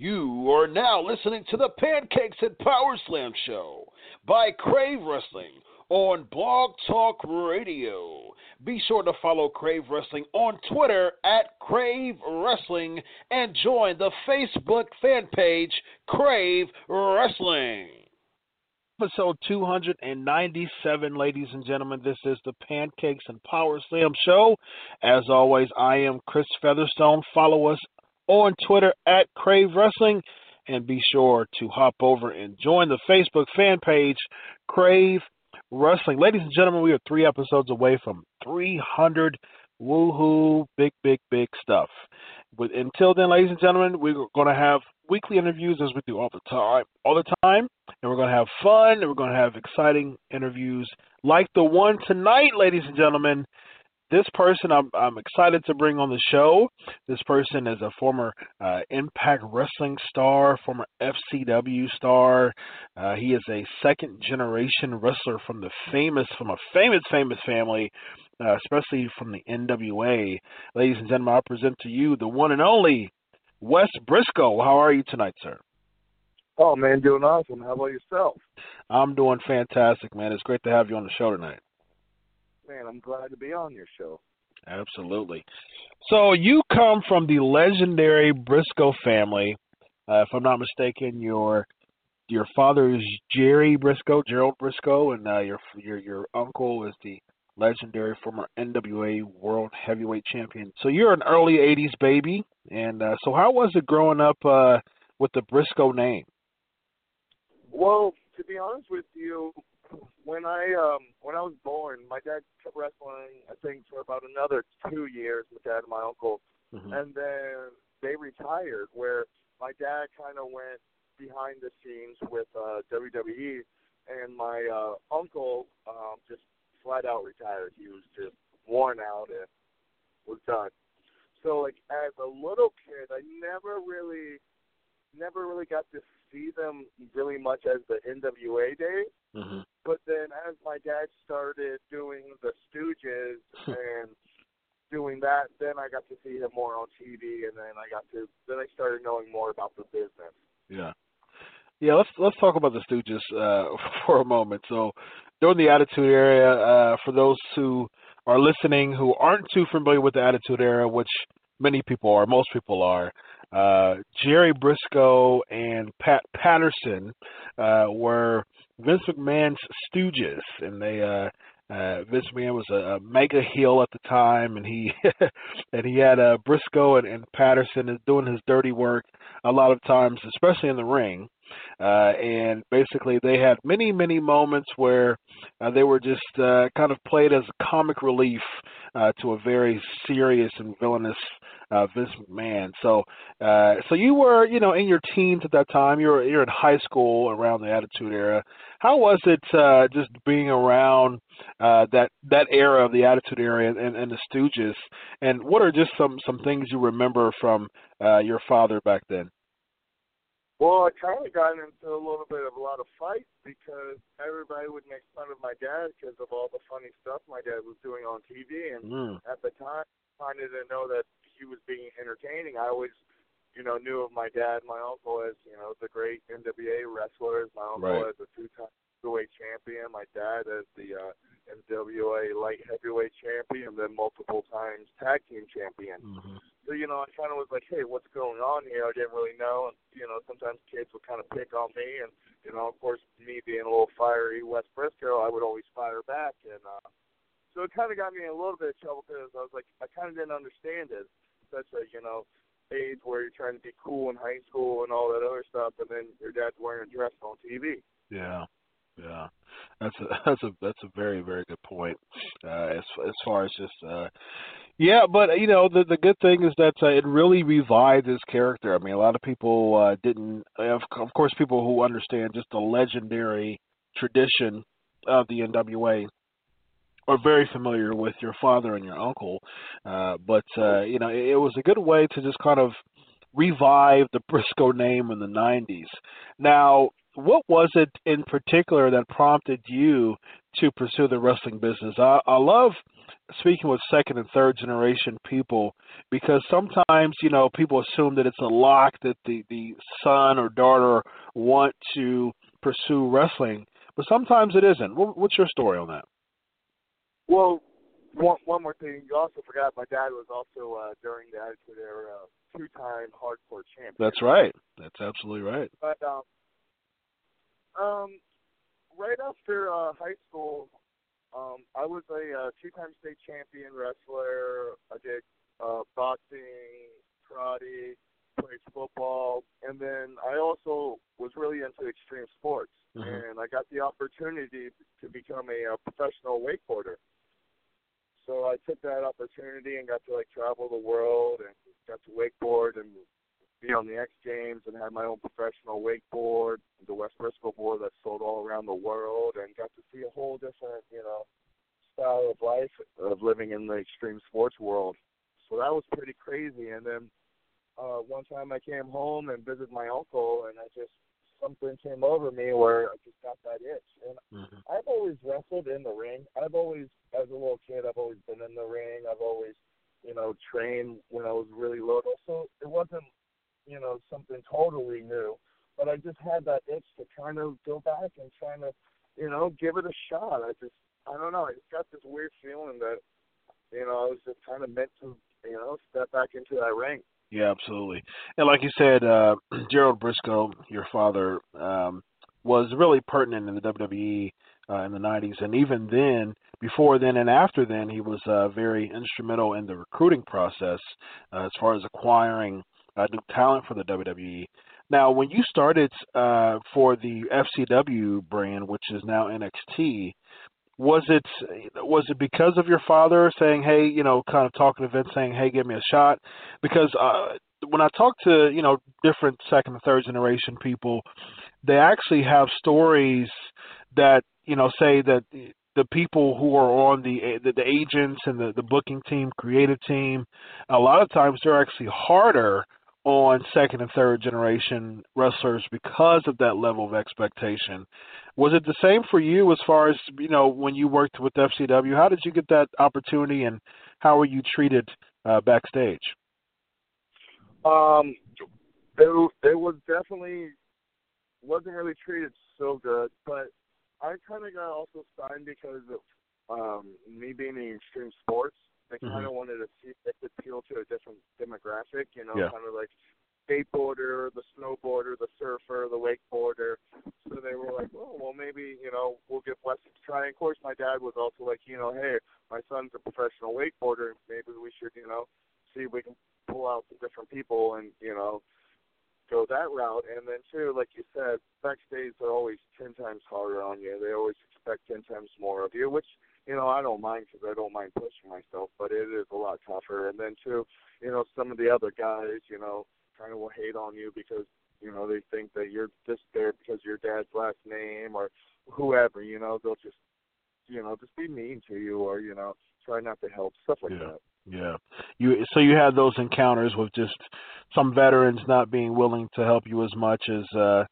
You are now listening to the Pancakes and Power Slam show by Crave Wrestling on Blog Talk Radio. Be sure to follow Crave Wrestling on Twitter at Crave Wrestling and join the Facebook fan page Crave Wrestling. Episode 297, ladies and gentlemen. This is the Pancakes and Power Slam show. As always, I am Chris Featherstone. Follow us on Twitter at Crave Wrestling. And be sure to hop over and join the Facebook fan page, Crave Wrestling. Ladies and gentlemen, we are three episodes away from 300 woohoo, big, big, big stuff. But until then, ladies and gentlemen, we're going to have weekly interviews as we do all the time, all the time, and we're going to have fun and we're going to have exciting interviews like the one tonight, ladies and gentlemen this person I'm, I'm excited to bring on the show. This person is a former uh, Impact Wrestling star, former FCW star. Uh, he is a second generation wrestler from the famous, from a famous, famous family, uh, especially from the NWA. Ladies and gentlemen, I present to you the one and only Wes Brisco. How are you tonight, sir? Oh man, doing awesome. How about yourself? I'm doing fantastic, man. It's great to have you on the show tonight man, I'm glad to be on your show. Absolutely. So you come from the legendary Brisco family. Uh, if I'm not mistaken, your your father is Jerry Brisco, Gerald Brisco, and uh, your your your uncle is the legendary former NWA World Heavyweight Champion. So you're an early '80s baby, and uh, so how was it growing up uh, with the Brisco name? Well, to be honest with you, when I um when I was born, my dad kept wrestling I think for about another two years, my dad and my uncle, mm-hmm. and then they retired. Where my dad kind of went behind the scenes with uh, WWE, and my uh, uncle um, just flat out retired. He was just worn out and was done. So like as a little kid, I never really, never really got to see them really much as the NWA days. Mm-hmm. But then as my dad started doing the Stooges and doing that, then I got to see him more on TV, and then I got to then I started knowing more about the business. Yeah. Yeah, let's let's talk about the Stooges uh, for a moment. So, during the Attitude Era, uh, for those who are listening who aren't too familiar with the Attitude Era, which many people are, most people are, uh, Jerry Brisco and Pat Patterson uh, were Vince McMahon's stooges, and they uh, uh, Vince McMahon was a, a mega heel at the time, and he and he had uh, Brisco and, and Patterson doing his dirty work a lot of times, especially in the ring. Uh, and basically, they had many, many moments where uh, they were just uh, kind of played as comic relief uh, to a very serious and villainous uh, Vince McMahon. So, uh, so you were, you know, in your teens at that time. You were you're in high school around the Attitude Era. How was it uh, just being around uh, that that era of the Attitude Era and, and the Stooges? And what are just some some things you remember from uh, your father back then? Well, I kind of got into a little bit of a lot of fights because everybody would make fun of my dad because of all the funny stuff my dad was doing on TV. And mm. at the time, I didn't know that he was being entertaining. I always, you know, knew of my dad, my uncle as, you know, the great NWA wrestlers. My uncle right. as a two-time heavyweight champion. My dad as the uh, NWA light heavyweight champion, then multiple times tag team champion. Mm-hmm. So you know, I kind of was like, hey, what's going on here? I didn't really know. And you know, sometimes kids would kind of pick on me, and you know, of course, me being a little fiery Wes Brisco, I would always fire back, and uh, so it kind of got me in a little bit of trouble because I was like, I kind of didn't understand it. Such a you know age where you're trying to be cool in high school and all that other stuff, and then your dad's wearing a dress on TV. Yeah. Yeah, that's a that's a that's a very very good point. Uh, as as far as just uh, yeah, but you know the the good thing is that uh, it really revived his character. I mean, a lot of people uh, didn't. Of, of course, people who understand just the legendary tradition of the NWA are very familiar with your father and your uncle. Uh, but uh, you know, it, it was a good way to just kind of revive the Brisco name in the '90s. Now, what was it in particular that prompted you to pursue the wrestling business? I, I love speaking with second and third generation people because sometimes you know people assume that it's a lock that the the son or daughter want to pursue wrestling, but sometimes it isn't. What's your story on that? Well, one one more thing, you also forgot my dad was also uh, during the Attitude Era two-time hardcore champion. That's right. That's absolutely right. But um, um, right after uh, high school, um, I was a uh, two-time state champion wrestler. I did uh, boxing, karate, played football, and then I also was really into extreme sports. Mm-hmm. And I got the opportunity to become a, a professional wakeboarder. So I took that opportunity and got to like travel the world and got to wakeboard and be on the X Games and had my own professional wakeboard, the Wes Brisco board that sold all around the world, and got to see a whole different, you know, style of life of living in the extreme sports world. So that was pretty crazy. And then uh, one time I came home and visited my uncle, and I just something came over me where I just got that itch. And mm-hmm. I've always wrestled in the ring. I've always, as a little kid, I've always been in the ring. I've always, you know, trained when I was really little. So it wasn't you know, something totally new. But I just had that itch to kind of go back and trying to, you know, give it a shot. I just, I don't know, I just got this weird feeling that, you know, I was just kind of meant to, you know, step back into that ring. Yeah, absolutely. And like you said, uh, Gerald Brisco, your father, um, was really pertinent in the WWE uh, in the 90s. And even then, before then and after then, he was uh, very instrumental in the recruiting process uh, as far as acquiring uh, new talent for the WWE. Now, when you started uh, for the FCW brand, which is now NXT, was it was it because of your father saying, "Hey, you know," kind of talking to Vince, saying, "Hey, give me a shot"? Because uh, when I talk to you know different second and third generation people, they actually have stories that you know say that the people who are on the the, the agents and the, the booking team, creative team, a lot of times they're actually harder on second and third generation wrestlers because of that level of expectation. Was it the same for you as far as you know when you worked with FCW? How did you get that opportunity, and how were you treated uh, backstage? Um, it, it was definitely wasn't really treated so good, but I kind of got also signed because of um, me being in extreme sports, they kind of Mhm. wanted to see if they could appeal to a different demographic. You know, Yeah. kind of like skateboarder, the snowboarder, the surfer, the wakeboarder. So they were like, oh, well, maybe you know we'll give Wesley a try. And of course, my dad was also like, you know, hey, my son's a professional wakeboarder. Maybe we should, you know, see if we can pull out some different people and you know go that route. And then too, like you said, backstage they're always ten times harder on you. They always expect ten times more of you, which you know I don't mind because I don't mind pushing myself, but it is a lot tougher. And then too, you know, some of the other guys, you know, kind of will hate on you because you know they think that you're just there because your dad's last name or whoever. You know, they'll just you know just be mean to you or you know try not to help stuff like Yeah. that. Yeah. You so you had those encounters with just some veterans not being willing to help you as much as uh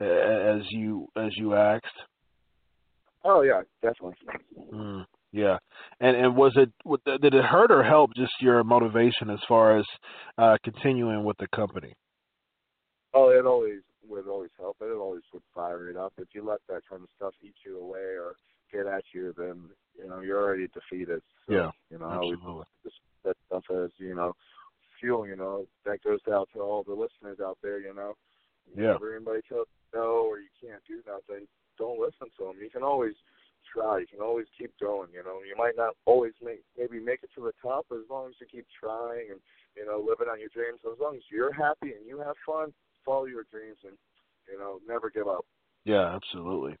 as you as you asked. Oh yeah, definitely. Mm, yeah. And and was it did it hurt or help just your motivation as far as uh continuing with the company? Oh, it always would always help. It always would fire it up. If you let that kind of stuff eat you away or get at you, then you know you're already defeated. So, Yeah, you know, Absolutely. just that stuff as you know fuel. You know, that goes out to all the listeners out there. You know, Yeah. Whenever anybody tells you no or you can't do nothing, don't listen to them. You can always try. You can always keep going. You know, you might not always make maybe make it to the top, but as long as you keep trying and you know living on your dreams, as long as you're happy and you have fun, follow your dreams and you know never give up. Yeah, absolutely.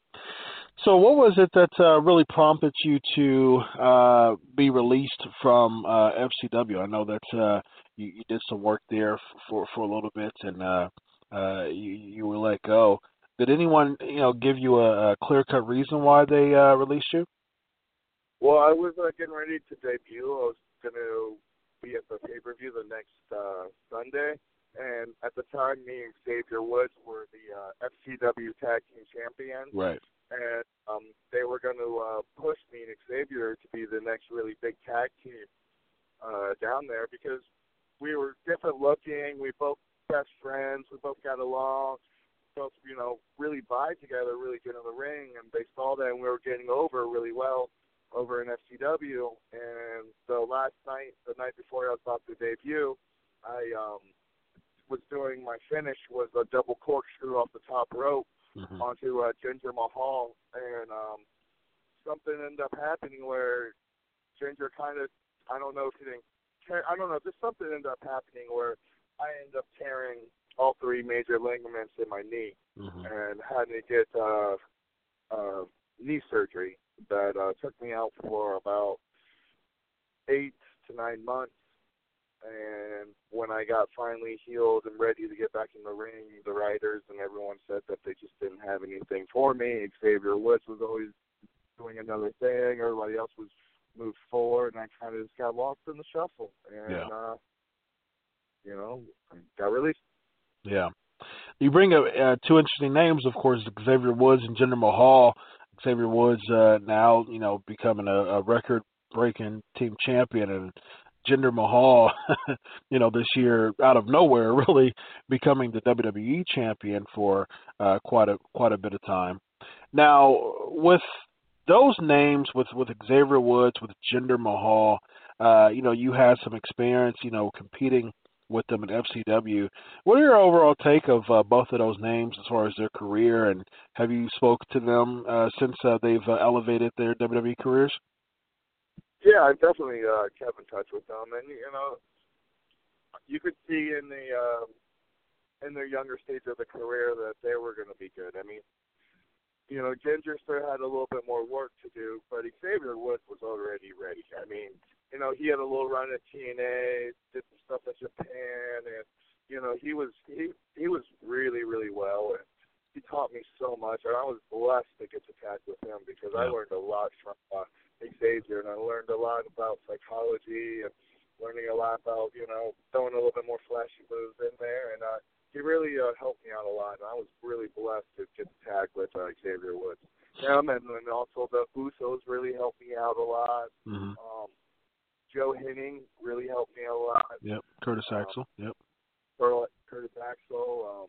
So, what was it that uh, really prompted you to uh, be released from uh, FCW? I know that uh, you, you did some work there for for a little bit, and uh, uh, you, you were let go. Did anyone, you know, give you a, a clear cut reason why they uh, released you? Well, I was uh, getting ready to debut. I was going to be at the pay per view the next uh, Sunday, and at the time, me and Xavier Woods were the uh, FCW Tag Team Champions. Right. and um, they were going to uh, push me and Xavier to be the next really big tag team uh, down there because we were different looking. We both best friends. We both got along. Both, you know, really vibe together, really good in the ring, and they saw that, and we were getting over really well over in FCW. And the last night, the night before I was about to debut, I um, was doing my finish was a double corkscrew off the top rope hmm onto uh, Jinder Mahal, and um, something ended up happening where Ginger kind of, I don't know if he didn't, care, I don't know, just something ended up happening where I ended up tearing all three major ligaments in my knee hmm and had to get uh, uh, knee surgery that uh, took me out for about eight to nine months. And when I got finally healed and ready to get back in the ring, the writers and everyone said that they just didn't have anything for me. Xavier Woods was always doing another thing. Everybody else was moved forward, and I kind of just got lost in the shuffle. And, Yeah. uh, you know, I got released. Yeah. You bring up uh, two interesting names, of course, Xavier Woods and Jinder Mahal. Xavier Woods uh, now, you know, becoming a, a record-breaking team champion, and Jinder Mahal, you know, this year out of nowhere, really becoming the WWE champion for uh, quite a quite a bit of time. Now, with those names, with with Xavier Woods, with Jinder Mahal, uh, you know, you had some experience, you know, competing with them in FCW. What are your overall take of uh, both of those names as far as their career, and have you spoke to them uh, since uh, they've uh, elevated their WWE careers? Yeah, I definitely uh, kept in touch with them, and you know, you could see in the uh, in their younger stage of the career that they were going to be good. I mean, you know, Jinder still had a little bit more work to do, but Xavier Woods was already ready. I mean, you know, he had a little run at TNA, did some stuff at Japan, and you know, he was he he was really really well, and he taught me so much, and I was blessed to get to tag with him because I learned a lot from. Uh, Xavier, and I learned a lot about psychology and learning a lot about you know throwing a little bit more flashy moves in there, and uh, he really uh, helped me out a lot. And I was really blessed to get to tag with uh, Xavier Woods. Him and then also the Usos really helped me out a lot. Mm-hmm. Um, Joe Hennig really helped me a lot. Yep. Curtis Axel. Yep. Cur- Curtis Axel, um,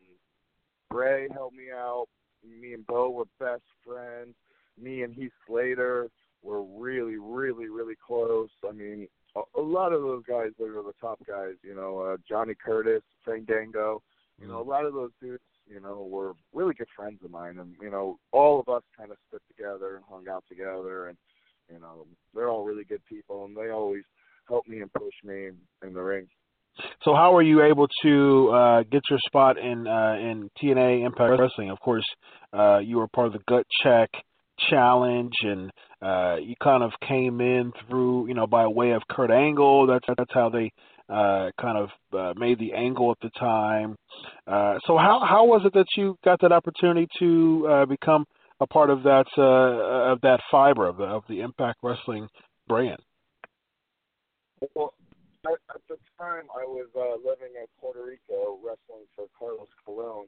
Bray helped me out. Me and Bo were best friends. Me and Heath Slater we're really, really, really close. I mean, a, a lot of those guys that are the top guys, you know, uh, Johnny Curtis, Fandango, you know, a lot of those dudes, you know, were really good friends of mine, and you know, all of us kind of stood together and hung out together, and you know, they're all really good people, and they always help me and push me in, the ring. So how were you able to uh, get your spot in uh, in TNA Impact Wrestling? Of course, uh, you were part of the Gut Check Challenge, and uh, you kind of came in through, you know, by way of Kurt Angle. That's that's how they uh, kind of uh, made the angle at the time. Uh, so how how was it that you got that opportunity to uh, become a part of that uh, of that fiber of the of the Impact Wrestling brand? Well, at, at the time, I was uh, living in Puerto Rico, wrestling for Carlos Colon.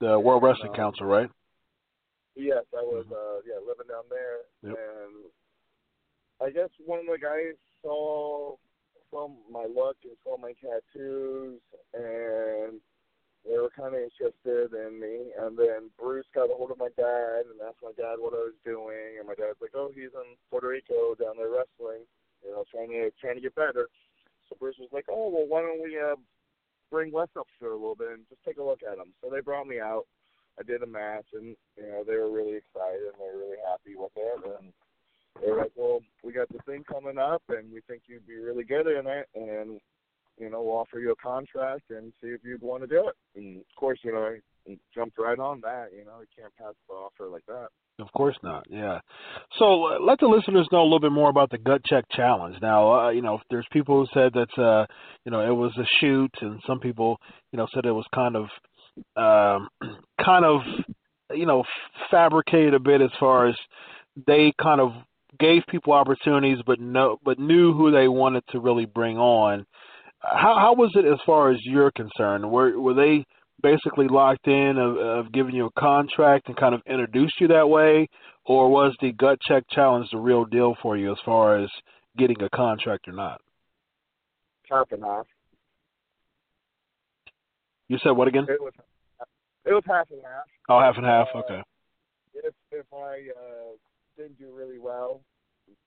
The World Wrestling um, Council, right? Yes, I was. Mm-hmm. Uh, yeah, living down there, yep. and I guess one of the guys saw saw my look and saw my tattoos, and they were kind of interested in me. And then Bruce got a hold of my dad and asked my dad what I was doing, and my dad's like, "Oh, he's in Puerto Rico down there wrestling, you know, trying to trying to get better." So Bruce was like, "Oh, well, why don't we uh, bring Wes up for a little bit and just take a look at him?" So they brought me out. I did a match, and you know they were really excited and they were really happy with it. And they were like, "Well, we got the thing coming up, and we think you'd be really good in it, and you know we'll offer you a contract and see if you'd want to do it." And of course, you know I jumped right on that. You know you can't pass the offer like that. Of course not. Yeah. So uh, let the listeners know a little bit more about the gut check challenge. Now, uh, you know, there's people who said that uh, you know it was a shoot, and some people, you know, said it was kind of um, kind of you know fabricated a bit as far as they kind of gave people opportunities, but no, but knew who they wanted to really bring on. How how was it as far as you're concerned? Were were they basically locked in of, of giving you a contract and kind of introduced you that way, or was the gut check challenge the real deal for you as far as getting a contract or not? Half and half. You said what again? It was it was half and half. Oh, half and half. Uh, okay. If if I uh, didn't do really well,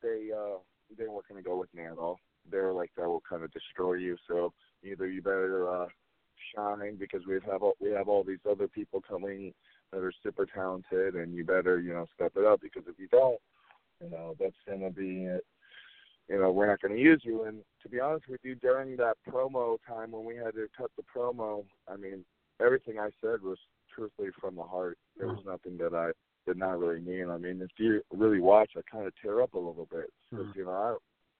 they uh, they weren't going to go with me at all. They were like, that will kind of destroy you. So either you better uh, shine because we have all, we have all these other people coming that are super talented, and you better you know step it up because if you don't, you know that's going to be it. You know we're not going to use you. And to be honest with you, during that promo time when we had to cut the promo, I mean everything I said was truthfully from the heart. There was nothing that I did not really mean. I mean, if you really watch, I kind of tear up a little bit mm-hmm. you know I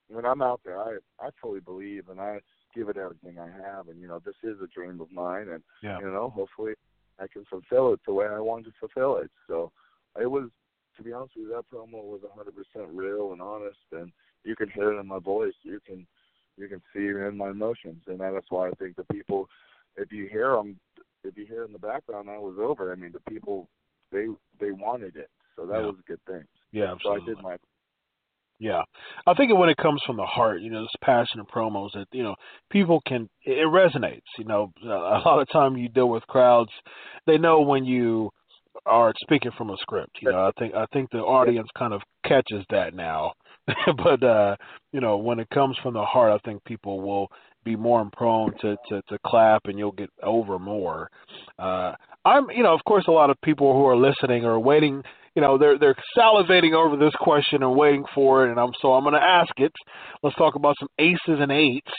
when I'm out there, I I fully believe and I give it everything I have, and you know this is a dream of mine, and yeah. you know hopefully I can fulfill it the way I want to fulfill it. So it was, to be honest with you, that promo was 100% real and honest, and you can hear it in my voice. You can you can see it in my emotions, and that's why I think the people, if you hear them, if you hear in the background, that was over. I mean, the people they they wanted it, so that yeah. was a good thing. Yeah, absolutely. So I did my yeah, I think when it comes from the heart, you know, this passion and promos that you know people can it resonates. You know, a lot of time you deal with crowds, they know when you are speaking from a script. You know, I think I think the audience kind of catches that now. but uh, you know, when it comes from the heart, I think people will be more prone to, to, to clap and you'll get over more. Uh, I'm, you know, of course, a lot of people who are listening are waiting. You know, they're they're salivating over this question and waiting for it, and I'm so I'm going to ask it. Let's talk about some aces and eights.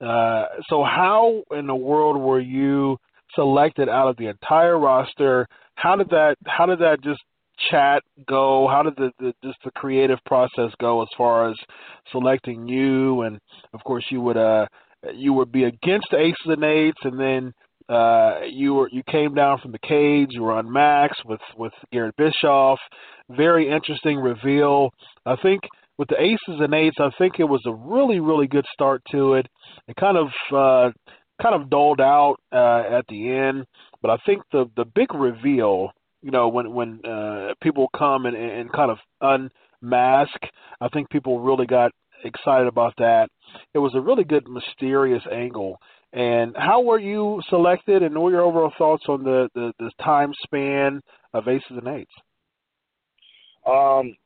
Uh, so, how in the world were you selected out of the entire roster? How did that How did that just chat go? How did the, the just the creative process go as far as selecting you? And of course, you would uh you would be against the aces and eights, and then uh, you were you came down from the cage. You were on Max with with Garrett Bischoff. Very interesting reveal. I think with the aces and eights, I think it was a really really good start to it. It kind of uh, kind of dulled out uh, at the end, but I think the the big reveal, you know, when when uh, people come and, and kind of unmask, I think people really got excited about that. It was a really good mysterious angle and how were you selected, and what were your overall thoughts on the, the, the time span of aces and eights? Um,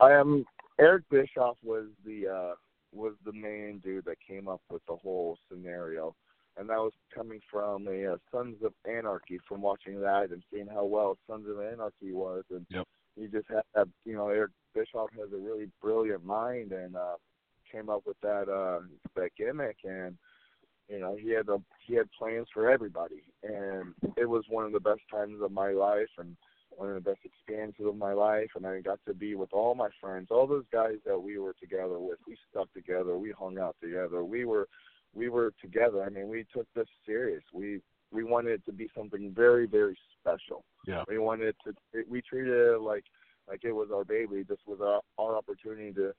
I am Eric Bischoff was the uh, was the main dude that came up with the whole scenario, and that was coming from a uh, Sons of Anarchy from watching that and seeing how well Sons of Anarchy was, and yep. he just had. You know, Eric Bischoff has a really brilliant mind and uh, came up with that uh, that gimmick and you know he had a he had plans for everybody. And it was one of the best times of my life and one of the best experiences of my life. And I got to be with all my friends all those guys that we were together with. We stuck together. We hung out together. We were we were together. I mean we took this serious. We we wanted it to be something very very special. Yeah. We wanted to we treated it like like it was our baby. This was our our opportunity to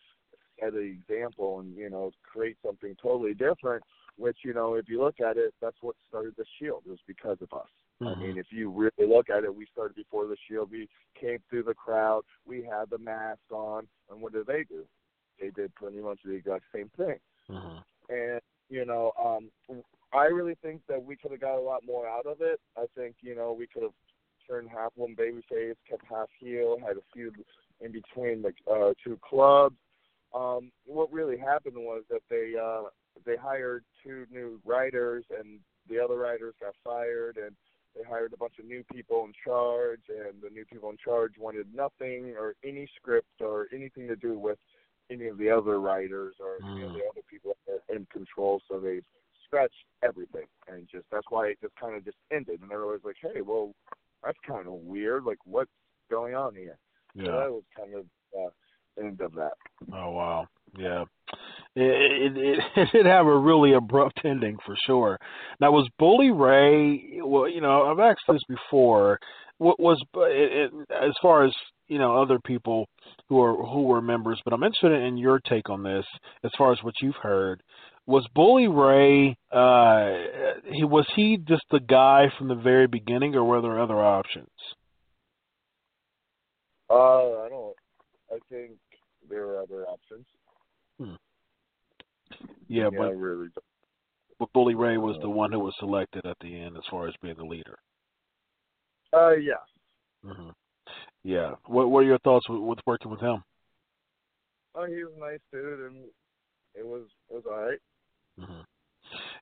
set an example and you know create something totally different which you know if you look at it that's what started the shield it was because of us. Mm-hmm. i mean if you really look at it we started before the shield. We came through the crowd. We had the mask on. And what did they do? They did pretty much the exact same thing. Mm-hmm. and you know um i really think that we could have got a lot more out of it. I think you know we could have turned half one babyface kept half heel had a feud in between the uh two clubs um, what really happened was that they uh, they hired two new writers, and the other writers got fired, and they hired a bunch of new people in charge, and the new people in charge wanted nothing or any script or anything to do with any of the other writers or mm. any of the other people in control. So they scratched everything, and just that's why it just kind of just ended. And everybody's like, "Hey, well, that's kind of weird. Like, what's going on here?" Yeah, so that was kind of uh, end of that. Oh wow, yeah. It, it it did have a really abrupt ending for sure. Now was Bully Ray? Well, you know, I've asked this before. What was it, it, as far as you know other people who are who were members, but I'm interested in your take on this as far as what you've heard. Was Bully Ray? Uh, he was he just the guy from the very beginning, or were there other options? Uh, I don't I think there are other options. Hmm. Yeah, yeah, but really. But Bully Ray was the one who was selected at the end as far as being the leader. Uh, yeah. hmm Yeah. What What are your thoughts with, with working with him? Oh, he was a nice dude, and it was it was all right. mm-hmm.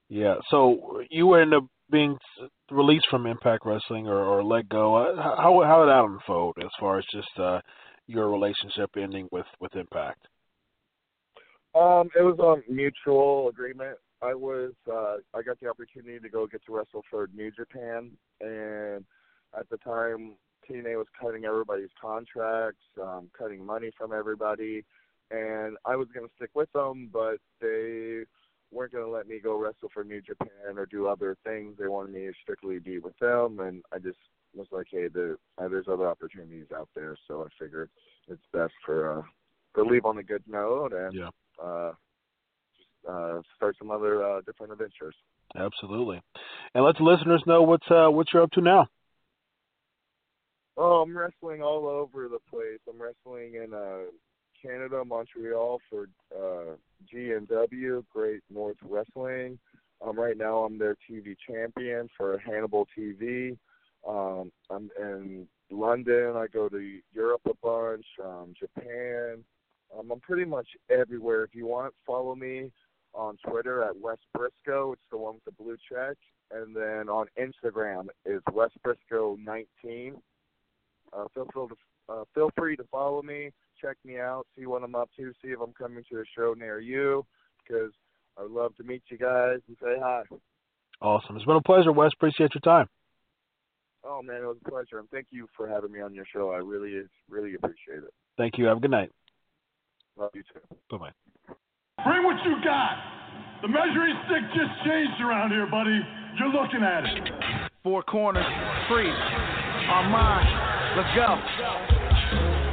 Yeah. So you ended up being released from Impact Wrestling or, or let go. Uh, how how did that unfold as far as just uh, your relationship ending with with Impact? Um, it was a mutual agreement. I was uh I got the opportunity to go get to wrestle for New Japan and at the time TNA was cutting everybody's contracts, um, cutting money from everybody and I was gonna stick with them but they weren't gonna let me go wrestle for New Japan or do other things. They wanted me to strictly be with them and I just was like, hey, the, uh, there's other opportunities out there, so I figured it's best for uh, to leave on a good note and yeah. uh, just, uh, start some other uh, different adventures. Absolutely, and let the listeners know what's uh, what you're up to now. Oh, I'm wrestling all over the place. I'm wrestling in uh, Canada, Montreal for uh, GNW, Great North Wrestling. Um, right now, I'm their TV champion for Hannibal TV. Um, I'm in London. I go to Europe a bunch, um, Japan. Um, I'm pretty much everywhere. If you want, follow me on Twitter at Wes Brisco. It's the one with the blue check. And then on Instagram is Wes Brisco 19. Uh, feel free to uh, feel free to follow me, check me out, see what I'm up to, see if I'm coming to a show near you, because I'd love to meet you guys and say hi. Awesome. It's been a pleasure, Wes. Appreciate your time. Oh man, it was a pleasure, and thank you for having me on your show. I really, really appreciate it. Thank you. Have a good night. Love you too. Bye bye. Bring what you got. The measuring stick just changed around here, buddy. You're looking at it. Four corners, free. Armand, let's go.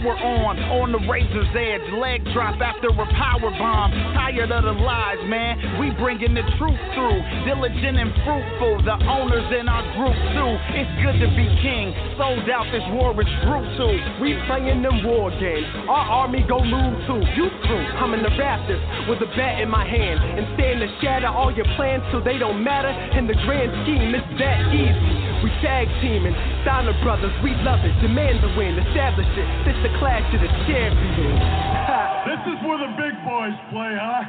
on, on the razor's edge. Leg drop after a power bomb. Tired of the lies, man. We bringing the truth through, diligent and fruitful. The owners in our group too. It's good to be king. Sold out, this war is brutal. We playing them war games. Our army go move too. You too. I'm in the rafters with a bat in my hand and stand to shatter all your plans so they don't matter. In the grand scheme, it's that easy. We tag teaming, Steiner Brothers, we love it. Demand the win, establish it. This the clash of the champions. this is where the big boys play, huh?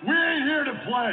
We ain't here to play.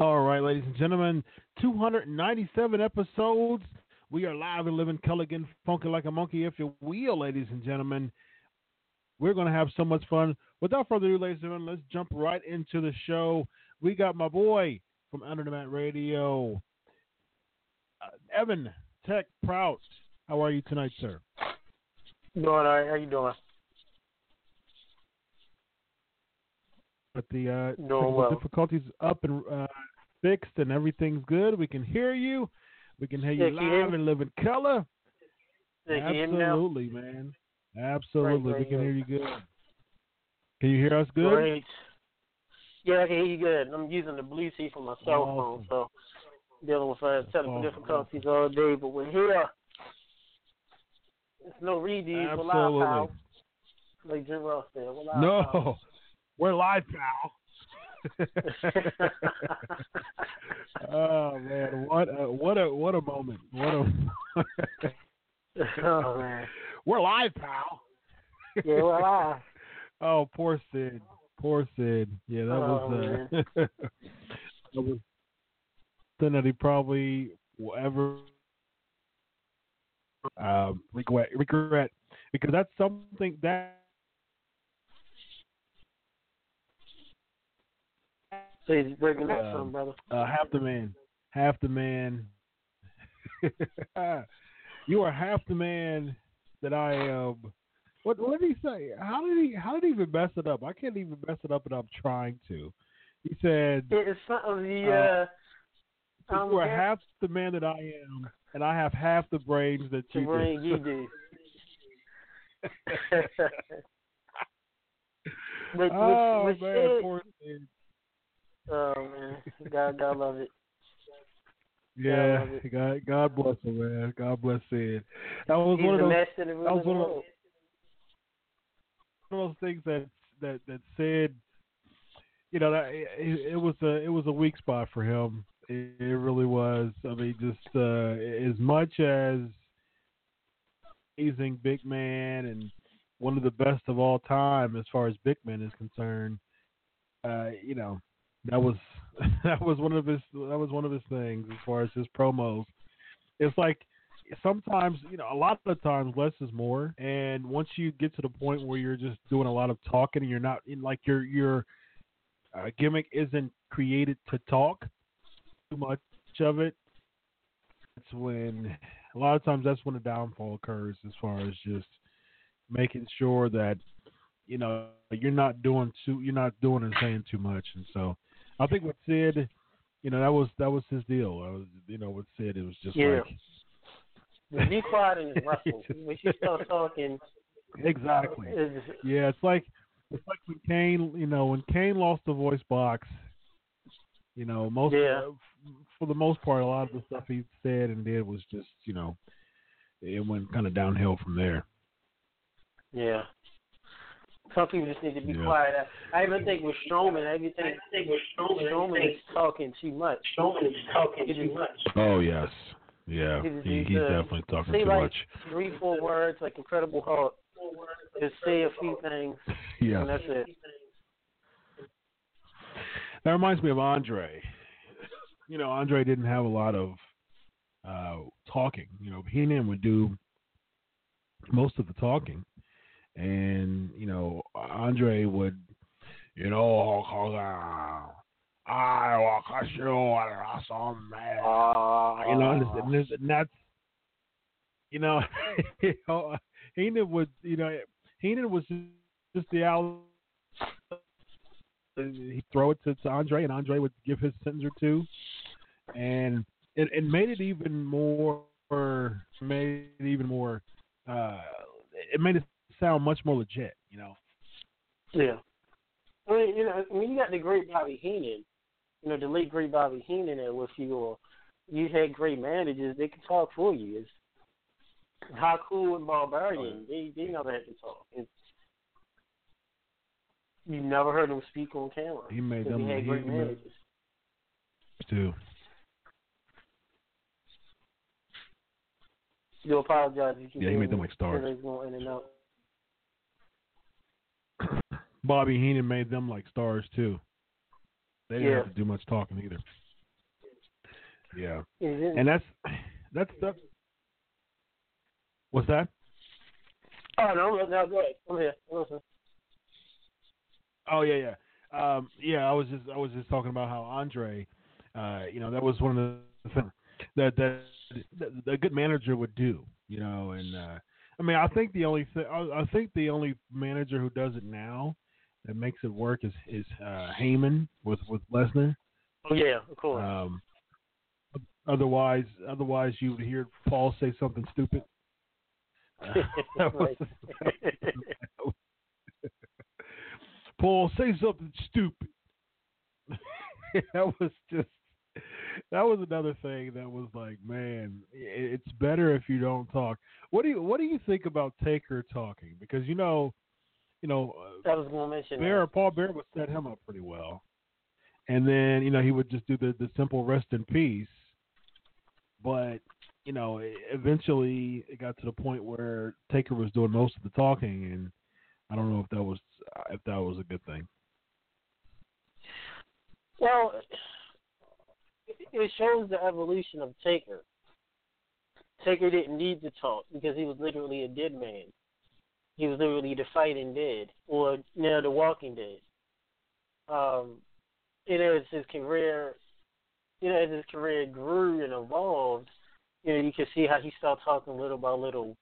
All right, ladies and gentlemen, 297 episodes. We are live and living color again, funky like a monkey, if you will, ladies and gentlemen. We're going to have so much fun. Without further ado, ladies and gentlemen, let's jump right into the show. We got my boy from Under the Mat Radio, uh, Evan Tech Prout. How are you tonight, sir? Doing all right. How you doing? But the uh, Doing well. difficulties up and uh, fixed, and everything's good. We can hear you. We can hear you Yeah, can you hear live and live in color. Yeah, can you hear me now? Absolutely, man. Absolutely, Great, we can hear you good. Can you hear us good? Great. Yeah, I can hear you good. I'm using the Bluetooth for my cell Awesome. phone, so dealing with uh, technical awesome. difficulties all day. But we're here. It's no redos. We're live, Absolutely. pal. Like Jim Ross said, we're live. No, pal. We're live, pal. oh man, what a what a what a moment! What a oh man. we're live, pal. Yeah, we're live. Oh, poor Sid. Poor Sid. Yeah, that Oh, was uh, that was something that he probably will ever um, regret regret because that's something that So he's breaking up Um, some, brother. uh, half the man, half the man. you are half the man that I am. What what did he say? How did he how did he even mess it up? I can't even mess it up, and I'm trying to. He said, It's some of the Uh, uh, um, "You are half the man that I am, and I have half the brains that the you brain do." you do. But oh with man, Sid. Oh man, God, God love it. Yeah, it. God, God bless him, man. God bless Sid. That was He's one of the those. master of the that was one of road. one of those things that that that said, you know, that it, it was a it was a weak spot for him. It, it really was. I mean, just uh, as much as amazing big man and one of the best of all time as far as big man is concerned. Uh, you know, that was that was one of his that was one of his things as far as his promos. It's like sometimes you know a lot of times less is more and once you get to the point where you're just doing a lot of talking and you're not in like your your uh, gimmick isn't created to talk too much of it That's when a lot of times that's when the downfall occurs as far as just making sure that you know you're not doing too you're not doing and saying too much and so i think with sid you know that was that was his deal I was you know with sid it was just Yeah. like be quiet and wrestle. when you start talking, Exactly. it's, Yeah, it's like it's like when Kane, you know, when Kane lost the voice box. You know, most Yeah. uh, for the most part, a lot of the stuff he said and did was just, you know, it went kind of downhill from there. yeah. Some people just need to be Yeah. quiet. I, I even think with Strowman, I even think, think with Strowman, Strowman is talking too much. Strowman is talking too much. Oh yes, yeah, He just he's to definitely talking say too like much. three, four words, like Incredible Hulk. Just say a few things, Yeah, and that's it. that reminds me of Andre. You know, Andre didn't have a lot of uh talking. You know, Heenan would do most of the talking, and you know, Andre would, you know, I walk a shoe and awesome man. you know, and, this- and that's, you know, you know, Heenan would, you know, Heenan was just the out. He'd throw it to, to Andre, and Andre would give his sentence or two, and it, it made it even more, made it even more. Uh, it made it sound much more legit, you know. Yeah. I mean, you know, when you got the great Bobby Heenan, you know, the late great Bobby Heenan there with you, or you had great managers, they could talk for you. It's how cool and Barbarian, oh, they they never had to talk. It's, you never heard them speak on camera. He made 'cause them- He had he great made- managers. Too. Do apologize you Yeah, he made them like stars. Everything's going in and out. Bobby Heenan made them like stars too. They didn't Yeah. have to do much talking either. Yeah, and that's that's that's what's that? Oh no, no, go ahead. I'm here. Listen. Oh yeah, yeah, um, yeah. I was just I was just talking about how Andre, uh, you know, that was one of the things that that, that a good manager would do, you know, and uh, I mean, I think the only th- I, I think the only manager who does it now that makes it work is is uh, Heyman with with Lesnar. Oh yeah, of course. Um, otherwise, otherwise you would hear Paul say something stupid. Paul, say something stupid. that was just that was another thing that was like, man, it's better if you don't talk. What do you what do you think about Taker talking? Because you know, you know, I was to mention Bear that. Paul Bearer would set him up pretty well, and then you know he would just do the the simple rest in peace. But you know, eventually it got to the point where Taker was doing most of the talking, and I don't know if that was if that was a good thing. Well, it shows the evolution of Taker. Taker didn't need to talk because he was literally a dead man. He was literally the fighting dead, or you now the walking dead. Um, you know, as his career, you know, as his career grew and evolved, you know, you can see how he started talking little by little,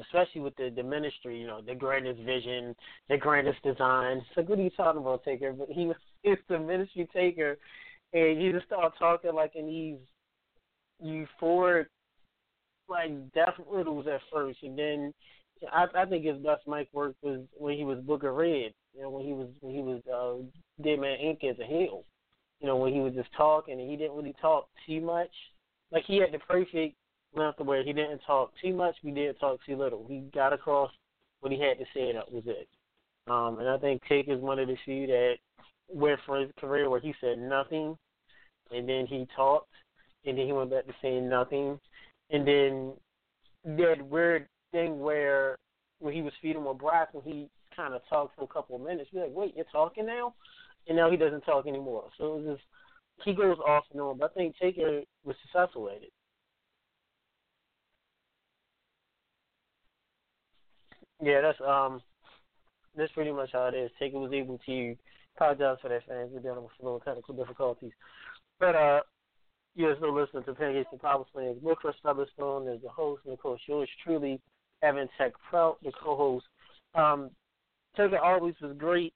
especially with the the ministry. You know, the grandest vision, the grandest design. Like, what are you talking about, Taker? But he was it's the ministry Taker, and you just start talking like in these euphoric, like death riddles at first, and then I, I think his best mic work was when he was Booker Red. You know, when he was when he was uh, Dead Man Inc. as a heel. You know, when he would just talk and he didn't really talk too much. Like he had the perfect length where he didn't talk too much, he didn't talk too little. He got across what he had to say, and that was it. Um, and I think Take is one of the few that went for his career where he said nothing, and then he talked, and then he went back to saying nothing, and then that weird thing where when he was feeding with Brock, when he kind of talked for a couple of minutes, we're like, wait, you're talking now? And now he doesn't talk anymore. So it was just he goes off and on. But I think Taker was successful at it. Yeah, that's um, that's pretty much how it is. Taker was able to apologize for that, fans. We're dealing with a little technical difficulties, but uh, you're still listening to Pancakes and Power Slams. Will Chris Featherstone is the host, and of course, yours truly, Evan Tech Prout, the co-host. Um, Taker always was great.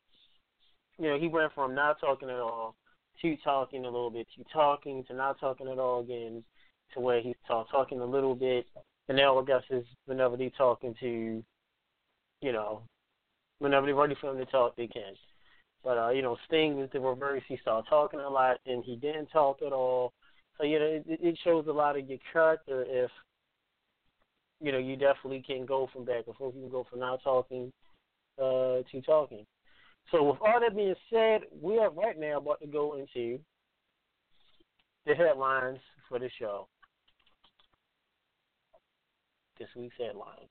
You know, he went from not talking at all to talking a little bit to talking to not talking at all again to where he's talk, talking a little bit, and now I guess is whenever they talking to, you know, whenever they're ready for him to talk, they can. But uh, you know, Sting was the reverse. He started talking a lot, and he didn't talk at all. So you know, it, it shows a lot of your character if you know you definitely can go from back and forth. You can go from not talking uh, to talking. So with all that being said, we are right now about to go into the headlines for the show. This week's headlines.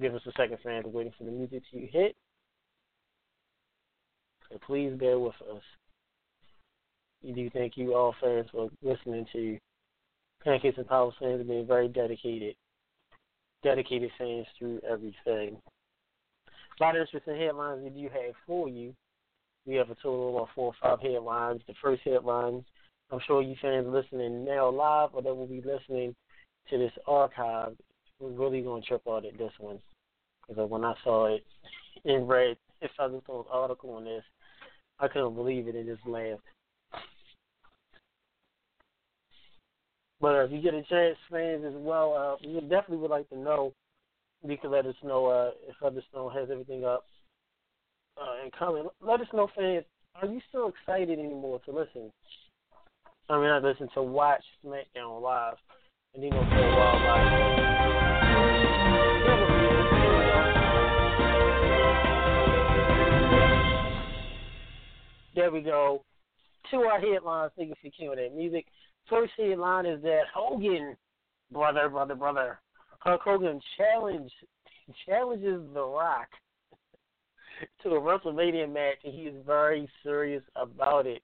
Give us a second, fans. Waiting for the music to hit. So please bear with us. We do thank you all fans for listening to Pancakes and Power fans being very dedicated, dedicated fans through everything. A lot of interesting headlines we do have for you. We have a total of four or five headlines. The first headline, I'm sure you fans listening now live or that will be listening to this archive, we're really going to trip out at this one. Because uh, when I saw it in red, if I and read Featherstone's article on this, I couldn't believe it and just laughed. But uh, if you get a chance, fans, as well, uh, we definitely would like to know. You can let us know uh, if Featherstone has everything up uh, and comment. Let us know, fans. Are you still excited anymore to listen? I mean, I listen to watch SmackDown live, and you know for a while live. There we go. To our headlines. Thank you for that music. First headline is that Hogan, brother, brother, brother, Hulk Hogan challenge challenges The Rock to a WrestleMania match, and he is very serious about it.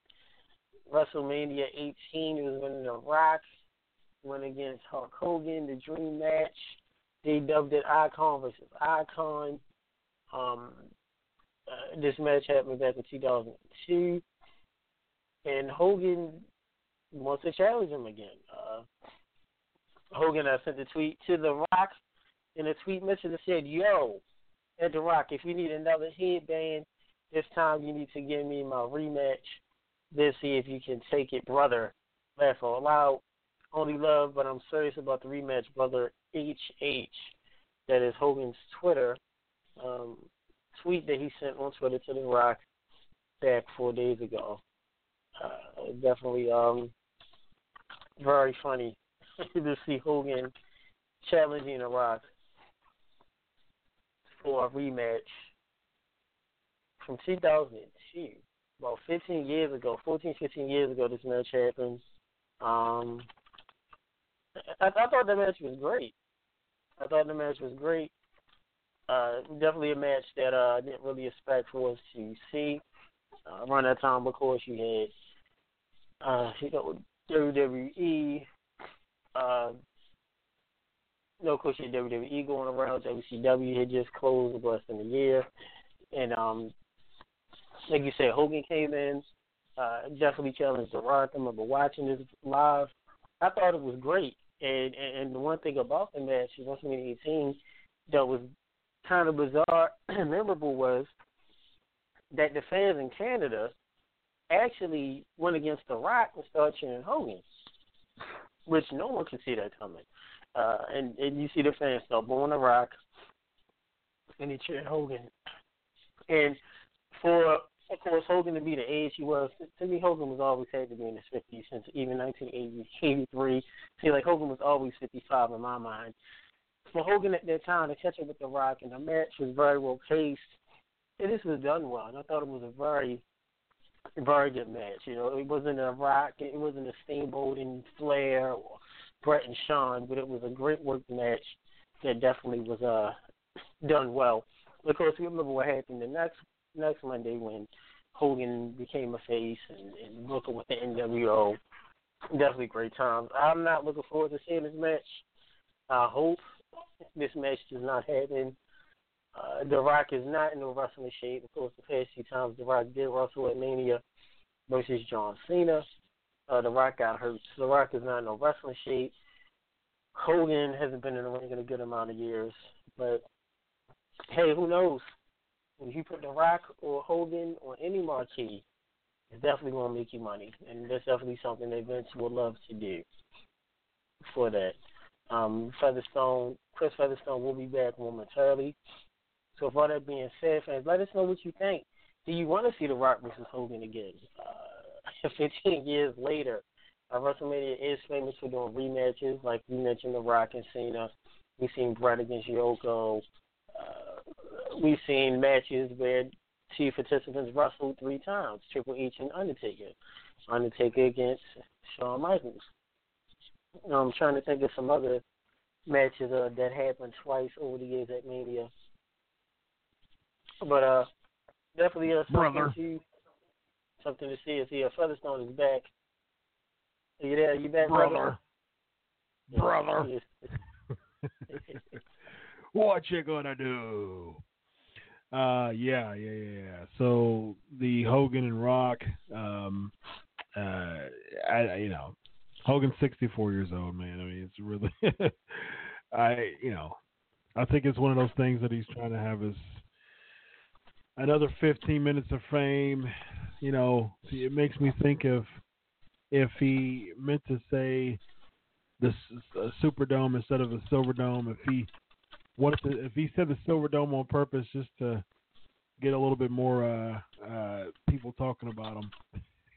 WrestleMania 18, he was winning The Rock, went against Hulk Hogan, the Dream Match. They dubbed it Icon versus Icon. Um, uh, this match happened back in 2002, and Hogan wants to challenge him again. Uh, Hogan uh, sent a tweet to The Rock, and the tweet message that said, "Yo, at The Rock, if you need another headband, this time you need to give me my rematch. Let's see if you can take it, brother. Laugh all loud. Only love, but I'm serious about the rematch, brother. HH. That is Hogan's Twitter um, tweet that he sent on Twitter to The Rock back four days ago. Uh, definitely um, very funny to see Hogan challenging The Rock for a rematch from 2002, about 15 years ago, 14, 15 years ago, this match happened. Um, I, I thought the match was great. I thought the match was great. Uh, definitely a match that uh, I didn't really expect for us to see. Uh, around that time, of course, you had uh, you know WWE. Uh, no, had WWE going around. WCW had just closed less than a year, and um, like you said, Hogan came in, uh, definitely challenged The Rock. I remember watching this live. I thought it was great. And and the one thing about the match, WrestleMania 18, that was kind of bizarre and memorable was that the fans in Canada actually went against The Rock and started cheering Hogan, which no one could see that coming. Uh, and, and you see the fans start booing The Rock, and they cheer Hogan. And for of course, Hogan to be the age he was, to me, Hogan was always had to be in his 50s since even 1983. See, like Hogan was always 55 in my mind. For Hogan at that time to catch up with The Rock and the match was very well paced, and this was done well. And I thought it was a very, very good match. You know, it wasn't a Rock, it wasn't a Steamboat and Flair or Bret and Shawn, but it was a great work match that definitely was uh done well. Of course, we remember what happened the next next Monday when Hogan became a face and, and working with the NWO. Definitely great times. I'm not looking forward to seeing this match. I hope this match does not happen. Uh, the Rock is not in no wrestling shape. Of course, the past few times The Rock did wrestle at Mania versus John Cena. Uh, the Rock got hurt. So the Rock is not in no wrestling shape. Hogan hasn't been in the ring in a good amount of years. But hey, who knows? if you put The Rock or Hogan or any marquee, it's definitely going to make you money, and that's definitely something that Vince would love to do for that. Um, Featherstone, Chris Featherstone will be back momentarily. So, with all that being said, fans, let us know what you think. Do you want to see The Rock versus Hogan again? Uh, 15 years later, uh, WrestleMania is famous for doing rematches, like we mentioned The Rock and Cena. We've seen Bret against Yoko. Uh, we've seen matches where two participants wrestled three times, Triple H and Undertaker. Undertaker against Shawn Michaels. I'm trying to think of some other matches uh, that happened twice over the years at Mania. But uh, definitely uh, something Brother. to see. something to see. Is here Featherstone is back. Are you there? Are you back, Brother. brother? Brother. what you gonna do? Uh, yeah, yeah, yeah, yeah. So the Hogan and Rock, um, uh, I, you know, Hogan's 64 years old, man. I mean, it's really, I, you know, I think it's one of those things that he's trying to have his another 15 minutes of fame. You know, see, it makes me think of if he meant to say the a Superdome instead of a Silverdome, if he what if, the, if he said the Silver Dome on purpose just to get a little bit more uh, uh, people talking about him?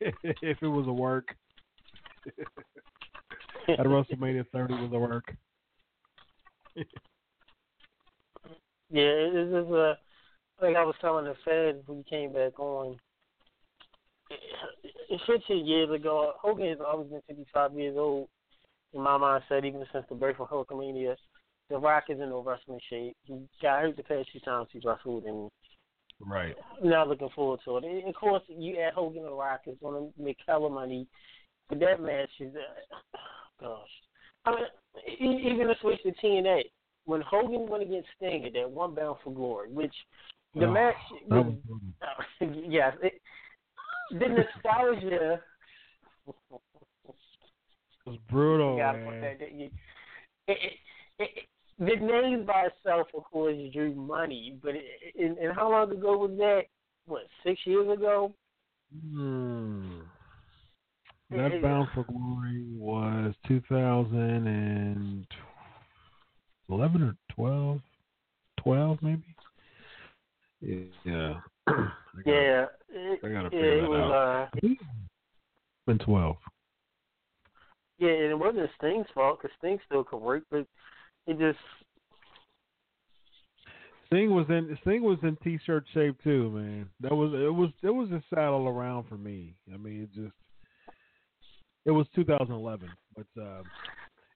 if it was a work, at WrestleMania 30 was a work. Yeah, it is uh, like I was telling the fans when he came back on. It, 15 years ago, Hogan has always been 55 years old. In my mindset, even since the birth of Hulkamania, The Rock is in no wrestling shape. He got hurt the past few times he wrestled, and Right. Not looking forward to it. And of course, you add Hogan and The Rock is going to make hella money. But that match is, uh, gosh. I mean, even to switch to TNA, when Hogan went against Sting at that one bound for glory, which the Oh, match was, was yes, it, the nostalgia. It was brutal, You man. that- you- it, it, the name by itself, of course, drew money, but it, and, and how long ago was that? What, six years ago? Hmm. That Bound for Glory was 2011 or 12? 12 maybe? Yeah. I gotta- Yeah, it, I gotta yeah, figure it that was. out. Uh, Been 12. yeah, and it wasn't Sting's fault because Sting still could work, but it just Sting was in Sting was in t-shirt shape too, man. That was it was it was a saddle around for me. I mean, it just it was 2011, but uh,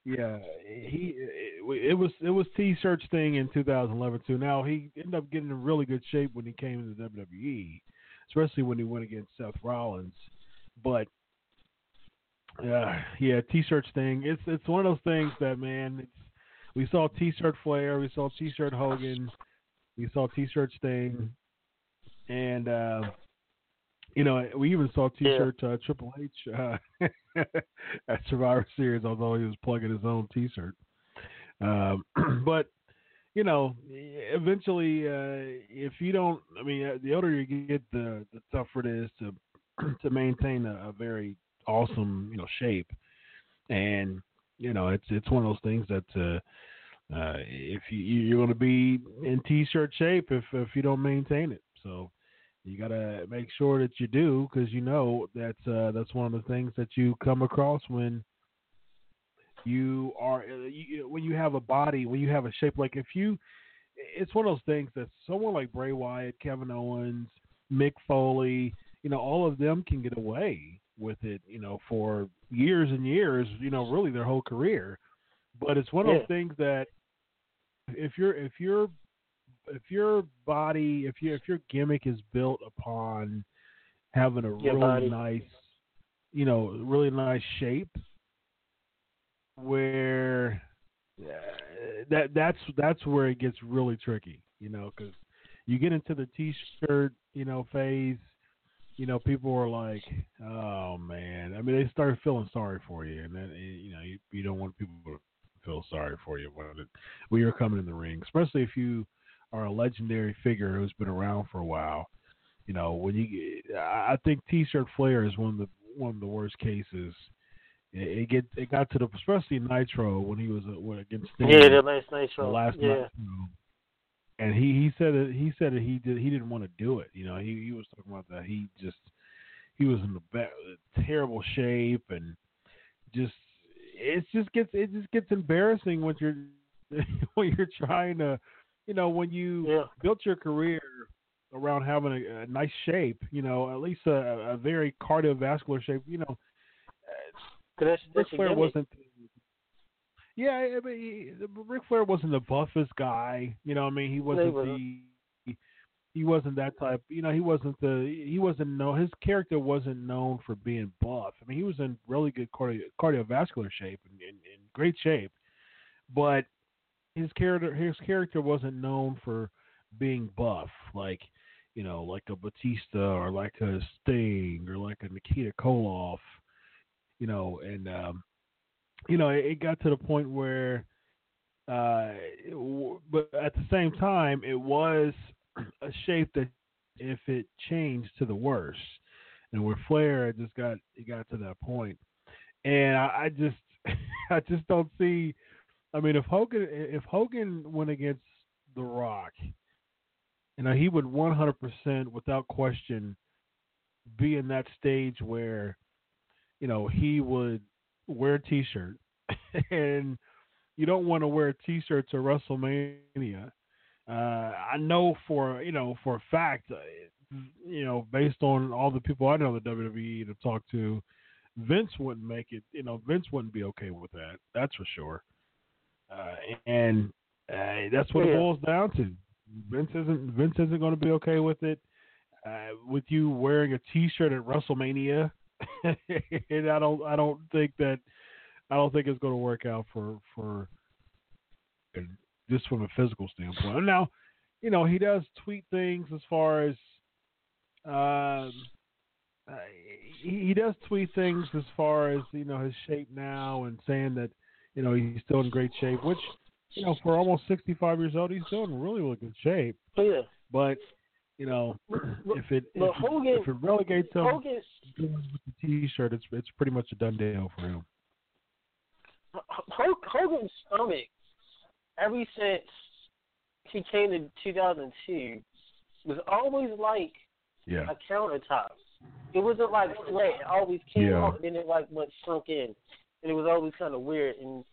yeah, he it, was it was t-shirt thing in 2011 too. Now he ended up getting in really good shape when he came into WWE, especially when he went against Seth Rollins. But uh, yeah, t-shirt thing. It's it's one of those things that man. It's we saw t-shirt Flair, we saw t-shirt Hogan. We saw T-shirt Sting, and uh, you know we even saw T-shirt uh, Triple H uh, at Survivor Series, although he was plugging his own T-shirt. Um, but you know, eventually, uh, if you don't, I mean, uh, the older you get, the the tougher it is to to maintain a, a very awesome, you know, shape. And you know, it's it's one of those things that. Uh, uh, if you you're going to be in t-shirt shape if if you don't maintain it. So you got to make sure that you do because you know that's uh, that's one of the things that you come across when you are uh, you, when you have a body when you have a shape like if you it's one of those things that someone like Bray Wyatt, Kevin Owens, Mick Foley, you know, all of them can get away with it, you know, for years and years, you know, really their whole career. But it's one of Yeah. those things that if you're if your if your body if your if your gimmick is built upon having a Your really body. nice you know really nice shape where uh, that that's that's where it gets really tricky you know because you get into the t-shirt you know phase you know people are like oh man i mean they start feeling sorry for you and then you know you, you don't want people to feel sorry for you when it, when you're coming in the ring, especially if you are a legendary figure who's been around for a while. You know, when you, I think T-shirt Flair is one of the one of the worst cases. It, it get it got to the especially Nitro when he was uh, when against Sting, yeah, the last night the last yeah, Nitro. And he he said that he said that he did he didn't want to do it. You know, he he was talking about that he just he was in the ba- terrible shape and just it just gets it just gets embarrassing when you're when you're trying to you know when you yeah. built your career around having a, a nice shape you know at least a, a very cardiovascular shape you know, uh, Ric Flair gimmick. wasn't yeah I mean he, Ric Flair wasn't the buffest guy you know I mean he wasn't wasn't. the he wasn't that type you know he wasn't the he wasn't no his character wasn't known for being buff i mean he was in really good cardio, cardiovascular shape and in, in great shape but his character his character wasn't known for being buff like you know like a batista or like a sting or like a nikita koloff you know and um you know it, it got to the point where uh it but at the same time it was a shape that if it changed to the worse and with flair it just got it got to that point. And i, I just i just don't see i mean if hogan if hogan went against the rock you know he would 100% without question be in that stage where you know he would wear a t-shirt and you don't want to wear t-shirts at WrestleMania. Uh, I know for you know for a fact, uh, you know based on all the people I know the WWE to talk to, Vince wouldn't make it. You know Vince wouldn't be okay with that. That's for sure. Uh, and uh, that's what Yeah. it boils down to. Vince isn't Vince isn't going to be okay with it. Uh, with you wearing a T-shirt at WrestleMania, and I don't I don't think that I don't think it's going to work out for for just from a physical standpoint. Now, you know he does tweet things as far as um, uh, he, he does tweet things as far as you know his shape now and saying that you know he's still in great shape, which you know for almost 65 years old he's still in really really good shape. Oh, yeah. But you know if it if, Hogan, if it relegates him Hogan, with the T-shirt, it's it's pretty much a done deal for him. Hogan's stomach, ever since he came to 2002, was always like yeah. a countertop. It wasn't like flat. It always came Yeah. out and it like went sunk in, and it was always kind of weird. And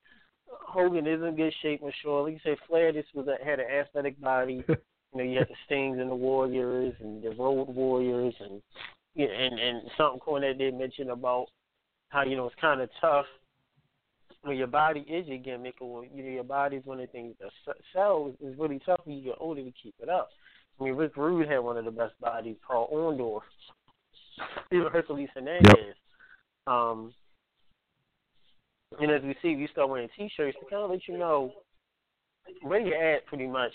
Hogan is in good shape, for sure. Like you said, Flair just was a, had an athletic body. you know, you had the Stings and the Warriors and the Road Warriors, and and and something Cornette did mention about how you know it's kind of tough when your body is your gimmick, or you know your body is one of the things that sells. It's really tough when you get older to keep it up. I mean, Rick Rude had one of the best bodies, Paul Orndorff, even Hercules Hernandez. Yep. Um, and as we see, you start wearing T-shirts to kind of let you know where you're at, pretty much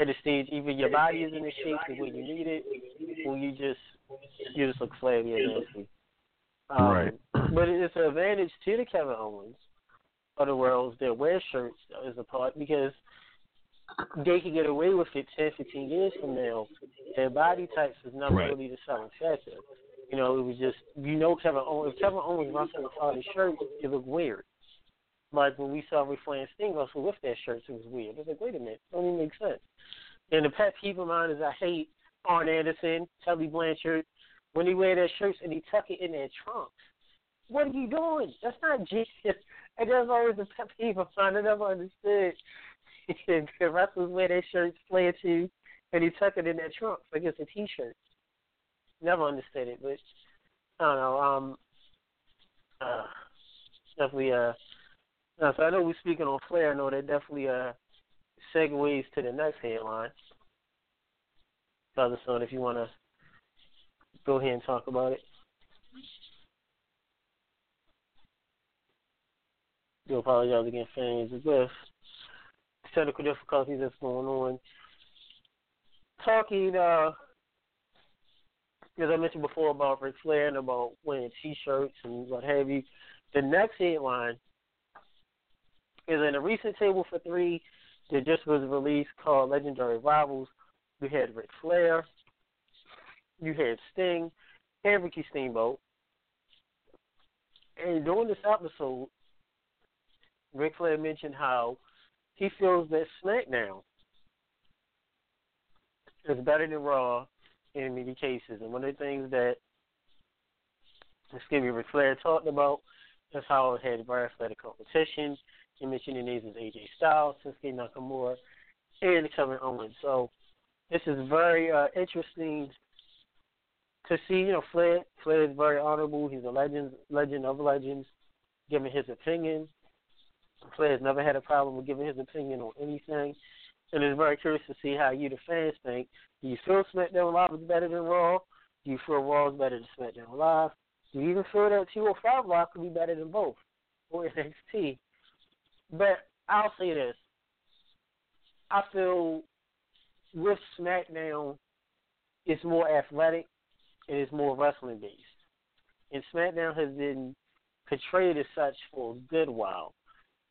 at the stage. Either your body is in the shape to where you need it, or you just you just look flabby and nasty. Um, Right. But it's an advantage to the Kevin Owens of the worlds that wear shirts as a part because they can get away with it 10, 15 years from now. Their body types was never Right. really the selling factor. You know, it was just you know Kevin Owens. If Kevin Owens wrestled without his shirt, it looked weird. Like when we saw Ric Flair and Sting wrestle with their shirts, it was weird. It was like, wait a minute, it don't even make sense. And the pet peeve of mine is I hate Arn Anderson, Tully Blanchard, when they wear their shirts and they tuck it in their trunks. What are you doing? That's not genius. And that's always a pet peeve of mine. I never understood. the wrestlers wear their shirts, Flair too, and they tuck it in their trunks like it's a T-shirt. Never understood it, but I don't know. Um, uh, definitely. Uh, so I know we're speaking on Flair. I know that definitely uh segues to the next headline. Brother Son, if you want to go ahead and talk about it. Do apologize again, fans, with technical difficulties that's going on. Talking, uh, as I mentioned before about Ric Flair and about wearing T-shirts and what have you, the next headline is in a recent table for three that just was released called Legendary Rivals. You had Ric Flair, you had Sting, and Ricky Steamboat. And during this episode, Ric Flair mentioned how he feels that SmackDown is better than Raw in many cases. And one of the things that excuse me, Ric Flair talked about is how it had very athletic competition. He mentioned the names of AJ Styles, Shinsuke Nakamura, and Kevin Owens. So this is very uh, interesting to see. You know, Flair Flair is very honorable. He's a legend, legend of legends, giving his opinion. Flair's never had a problem with giving his opinion on anything. And it's very curious to see how you, the fans, think. Do you feel SmackDown Live is better than Raw? Do you feel Raw is better than SmackDown Live? Do you even feel that 205 Live could be better than both or NXT? But I'll say this. I feel with SmackDown, it's more athletic and it's more wrestling based. And SmackDown has been portrayed as such for a good while.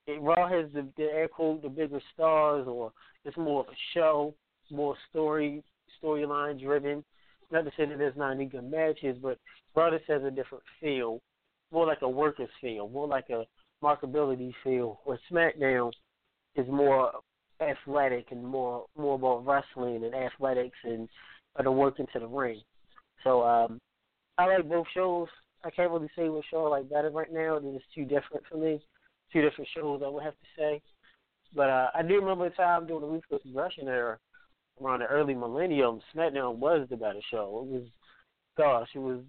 Raw has the, the air quote the bigger stars, or it's more of a show, more story storyline driven. Not to say that there's not any good matches, but Raw just has a different feel, more like a workers feel, more like a markability feel. Where SmackDown is more athletic and more more about wrestling and athletics and uh, the work into the ring. So um, I like both shows. I can't really say which show I like better right now. They're just too different for me. Two different shows, I would have to say. But uh, I do remember a time during the Ruthless Aggression era, around the early millennium, SmackDown was the better show. It was, gosh, it was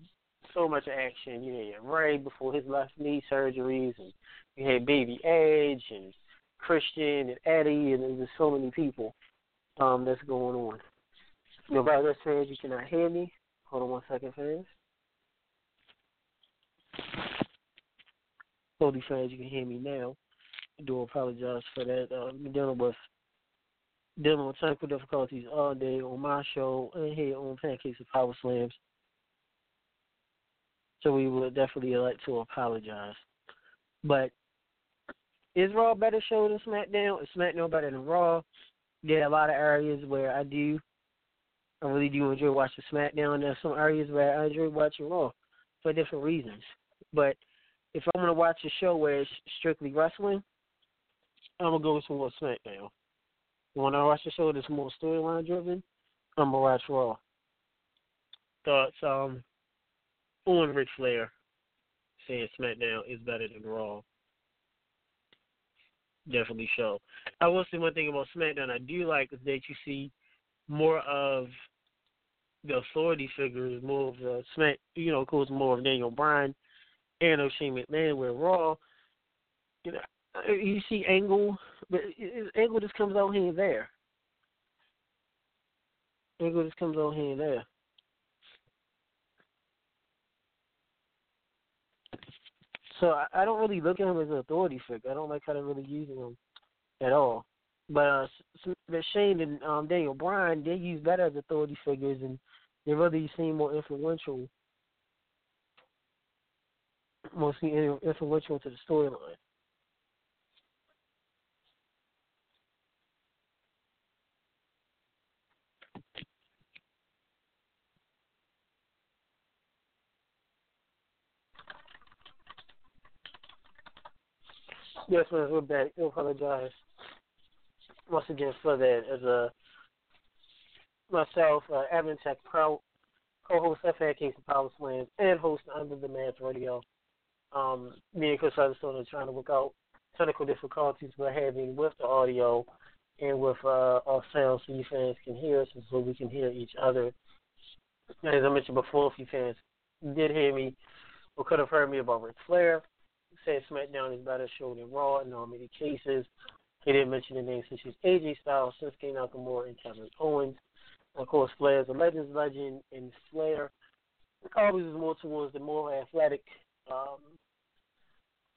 so much action. You had Ray before his left knee surgeries, and you had Baby Edge and Christian and Eddie, and there was so many people. um, that's going on. Nobody else fans, you cannot hear me. Hold on one second, fans. Holy fans, you can hear me now. I do apologize for that. Uh, I'm dealing with dealing with technical difficulties all day on my show and here on Pancakes and Power Slams. So we would definitely like to apologize. But is Raw better show than SmackDown? Is SmackDown better than Raw? There are a lot of areas where I do, I really do enjoy watching SmackDown. There's some areas where I enjoy watching Raw for different reasons. But if I'm gonna watch a show where it's strictly wrestling, I'm gonna go to more SmackDown. When I watch a show that's more storyline driven, I'm gonna watch Raw. Thoughts um on Ric Flair saying SmackDown is better than Raw. Definitely show. I will say one thing about SmackDown I do like is that you see more of the authority figures, more of the Smack, you know, of course, more of Daniel Bryan and Shane McMahon. Where Raw, you know, you see Angle, but Angle just comes out here and there. Angle just comes out here and there. So I, I don't really look at him as an authority figure. I don't like how they're really using him at all. But uh, but Shane and um, Daniel Bryan, they use that as authority figures, and they really seem more influential, mostly influential to the storyline. Yes, we're back. I apologize once again for that. As a myself, uh, Tech Pro, co-host FA Kings of Power Slams, and host Under the Mask Radio. Um, me and Chris Featherstone are trying to work out technical difficulties we're having with the audio and with uh, our sound so you fans can hear us and so we can hear each other. As I mentioned before, if you fans did hear me or could have heard me about Ric Flair, said SmackDown is better show than Raw in all many cases. He didn't mention the names such as AJ Styles, Shinsuke Nakamura, and Kevin Owens. Of course, Flair is a Legends legend, and Flair always is more towards the more athletic, um,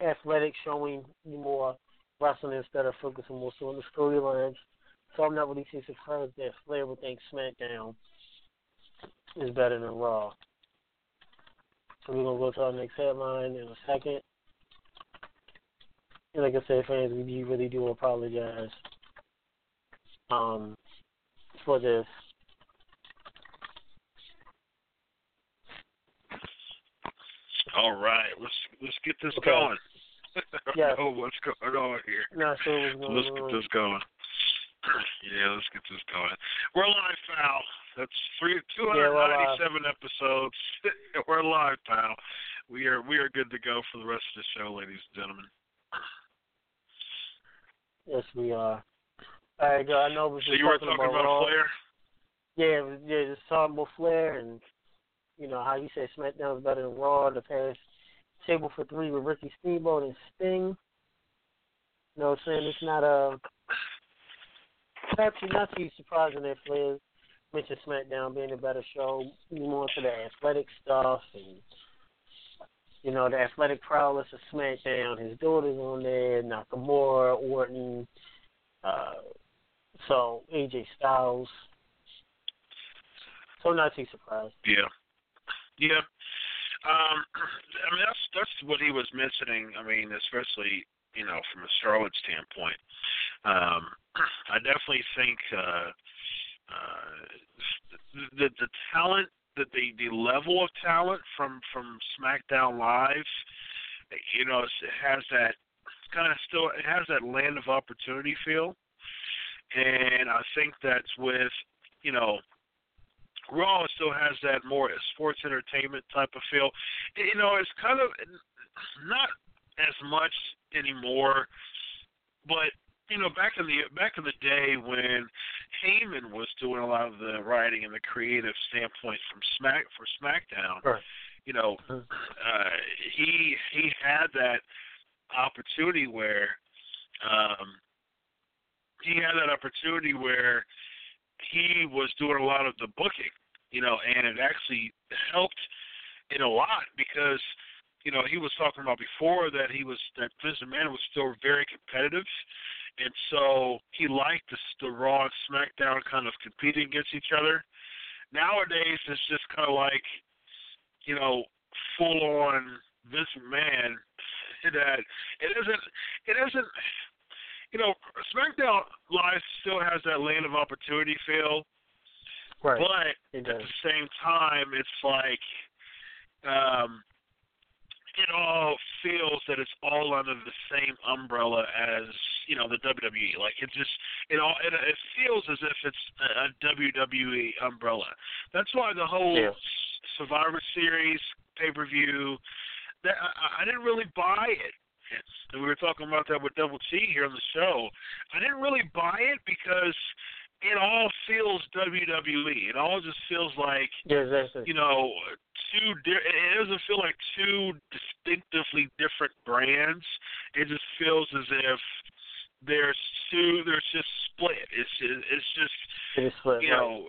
athletic showing more wrestling instead of focusing more so on the storylines. So I'm not really too surprised that Flair would think SmackDown is better than Raw. So we're gonna go to our next headline in a second And like I said, fans, we really do apologize um, for this. All right, let's let's get this okay. going. yeah. oh, what's going on here? Sure what's let's on. get this going. yeah, let's get this going. We're live, pal. That's three two hundred ninety seven yeah, episodes. we're live, pal. We are we are good to go for the rest of the show, ladies and gentlemen. Yes, we are. All right, I know we so you were talking about, about Flair. Yeah, yeah, just talking about Flair and you know how you said SmackDown is better than Raw. The past table for three with Ricky Steamboat and Sting. You know what I'm saying? It's not a actually not too surprising that Flair mentioned SmackDown being a better show, more into the athletic stuff and you know, the athletic prowess of SmackDown. His daughter's on there, Nakamura, Orton, uh, so AJ Styles. So not too surprised. Yeah, yeah. Um, I mean, that's that's what he was mentioning. I mean, especially you know from a Charlotte standpoint. Um, I definitely think uh, uh, the the talent that the the level of talent from from SmackDown Live, you know, it has that kind of still it has that land of opportunity feel, and I think that's with you know. Raw still has that more sports entertainment type of feel. You know, it's kind of not as much anymore, but you know, back in the back in the day when Heyman was doing a lot of the writing and the creative standpoint from Smack for SmackDown, right. you know, uh-huh. uh, he he had that opportunity where um, he had that opportunity where he was doing a lot of the booking, you know, and it actually helped in a lot because you know he was talking about before that he was that Vince McMahon was still very competitive, and so he liked the, the Raw SmackDown kind of competing against each other. Nowadays, it's just kind of like, you know, full on Vince McMahon. That it isn't, it isn't, you know, SmackDown Live still has that land of opportunity feel, right. but at the same time, it's like um, it all feels that it's all under the same umbrella as you know the WWE. Like it just it all it, it feels as if it's a, WWE umbrella. That's why the whole yeah. Survivor Series pay per view that I, I didn't really buy it. And we were talking about that with Double T here on the show. I didn't really buy it because it all feels WWE. It all just feels like exactly. you know two. Di- it doesn't feel like two distinctively different brands. It just feels as if there's two. There's just split. It's just, it's just it split, you right. know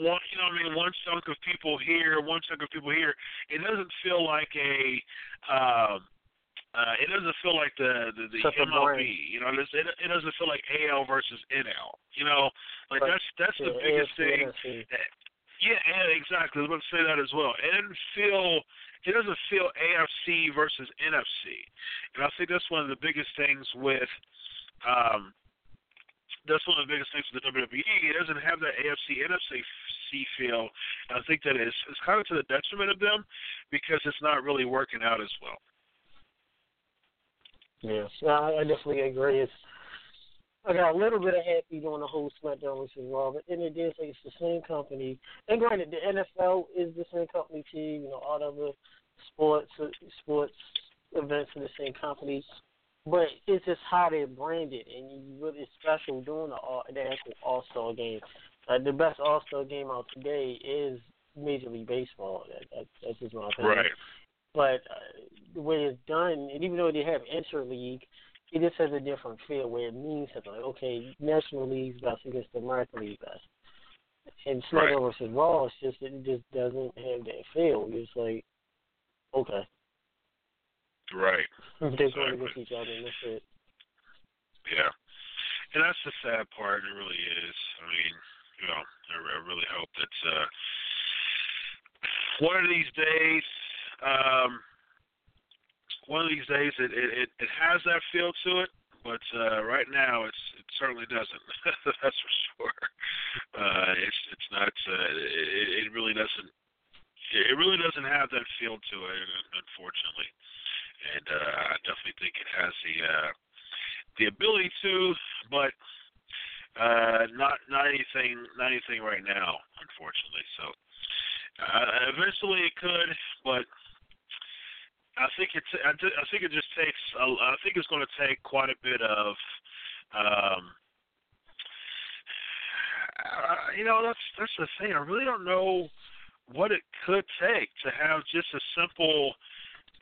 one. You know what I mean one chunk of people here, one chunk of people here. It doesn't feel like a. Um, uh, it doesn't feel like the the, the Such MLB. You know, it, it doesn't feel like AL versus NL. You know, like Right. that's that's the biggest AFC, thing. NFC. Yeah, yeah, exactly. I was about to say that as well. It doesn't feel it doesn't feel AFC versus NFC, and I think that's one of the biggest things with um, that's one of the biggest things with the WWE. It doesn't have that AFC NFC feel. And I think that it's it's kind of to the detriment of them because it's not really working out as well. Yeah, I I definitely agree. It's I got a little bit of happy doing the whole SmackDown versus Raw, but then it is like it's the same company. And granted, the NFL is the same company too. You know, all the other sports sports events are the same company. But it's just how they're branded, and you really it's special doing the all, the actual All Star game. Uh, the best All Star game out today is Major League Baseball. That, that, that's just my opinion. Right. But uh, the way it's done, and even though they have interleague, it just has a different feel where it means something. Like, okay, National League's best against the American League best. And SmackDown versus Raw, it's just it just doesn't have that feel. It's like, okay, Right. they're going against each other, and that's it. Yeah. And that's the sad part. It really is. I mean, you know, I, I really hope that uh, one of these days, um, one of these days, it it, it, has that feel to it. But uh, right now, it's it certainly doesn't. that's for sure. Uh, it's it's not. Uh, it, it really doesn't. It really doesn't have that feel to it, unfortunately. And uh, I definitely think it has the uh, the ability to, but uh, not not anything not anything right now, unfortunately. So uh, eventually it could, but I think it's I, I think it just takes a, I think it's going to take quite a bit of um, uh, you know that's that's the thing. I really don't know what it could take to have just a simple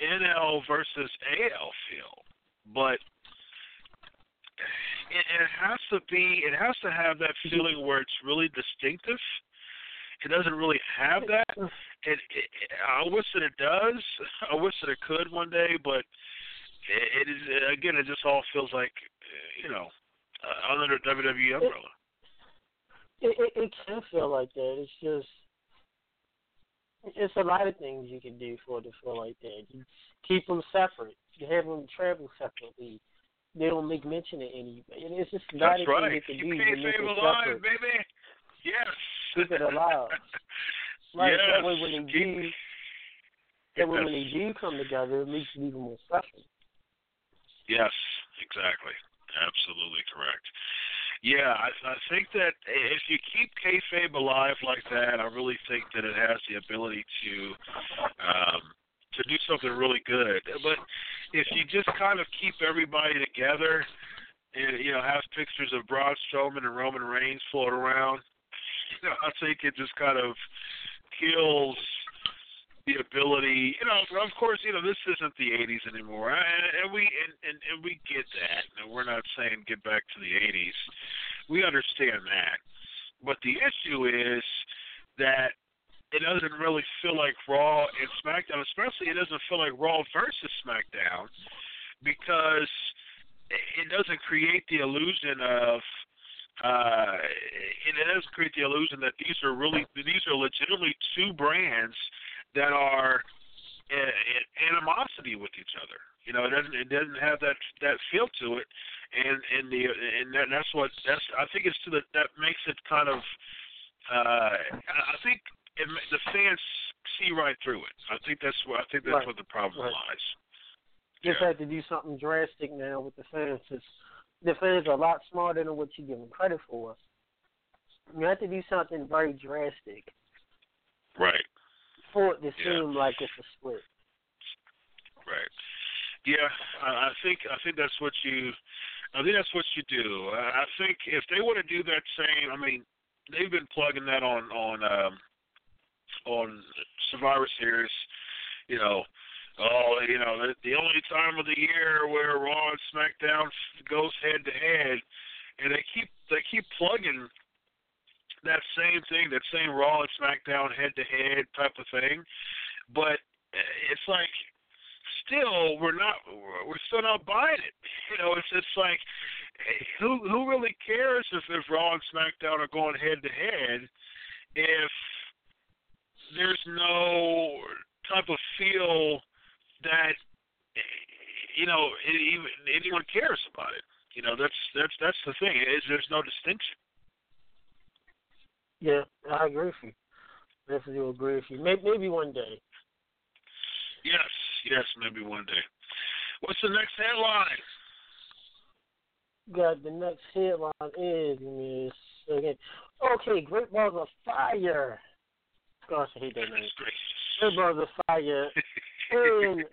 NL versus AL feel, but it, it has to be. It has to have that feeling where it's really distinctive. It doesn't really have that. It, it, I wish that it does. I wish that it could one day, but it, it is again. It just all feels like you know uh, under the WWE umbrella. It, it it can feel like that. It's just it's a lot of things you can do for it to feel like that. You keep them separate. You have them travel separately. They don't make mention of any. It's just not a lot That's of right. things you can do to make kayfabe it alive, separate. baby. Yes. Keep it alive. Right. yes. That way when they do, that way when they do come together, it makes it even more special. Yes, exactly. Absolutely correct. Yeah, I, I think that if you keep kayfabe alive like that, I really think that it has the ability to um, to do something really good. But if you just kind of keep everybody together and you know have pictures of Braun Strowman and Roman Reigns float around, you know, I think it just kind of kills the ability. You know, of course, you know this isn't the '80s anymore, and, and we and, and and we get that. And we're not saying get back to the '80s. We understand that, But the issue is that it doesn't really feel like Raw and SmackDown, especially it doesn't feel like Raw versus SmackDown because it doesn't create the illusion of uh it doesn't create the illusion that these are really these are legitimately two brands that are in animosity with each other. You know, it doesn't it doesn't have that that feel to it, and and the and that, that's what that's I think it's to the that makes it kind of uh I think it, the fans see right through it. I think that's what I think that's right. what the problem right. lies. Just yeah. had to do something drastic now with the fans. It's, the fans are a lot smarter than what you give them credit for. You have to do something very drastic. Right. For it to yeah. seem like it's a split. Right. Yeah, I, I think I think that's what you. I think that's what you do. I think if they want to do that same, I mean, they've been plugging that on on um, on Survivor Series. You know, oh, you know, the, the only time of the year where Raw and SmackDown goes head to head, and they keep they keep plugging that same thing, that same Raw and SmackDown head to head type of thing. But it's like still we're not we're still not buying it. You know, it's it's like who who really cares if if Raw and SmackDown are going head to head if there's no type of feel that you know even anyone cares about it. You know, that's that's that's the thing is there's no distinction. Yeah, I agree with you. Definitely agree with you. Maybe, maybe one day. Yes, yes, maybe one day. What's the next headline? Got the next headline is is again. Okay, Great Balls of Fire. Gosh, I hate that name. Great Balls of Fire. and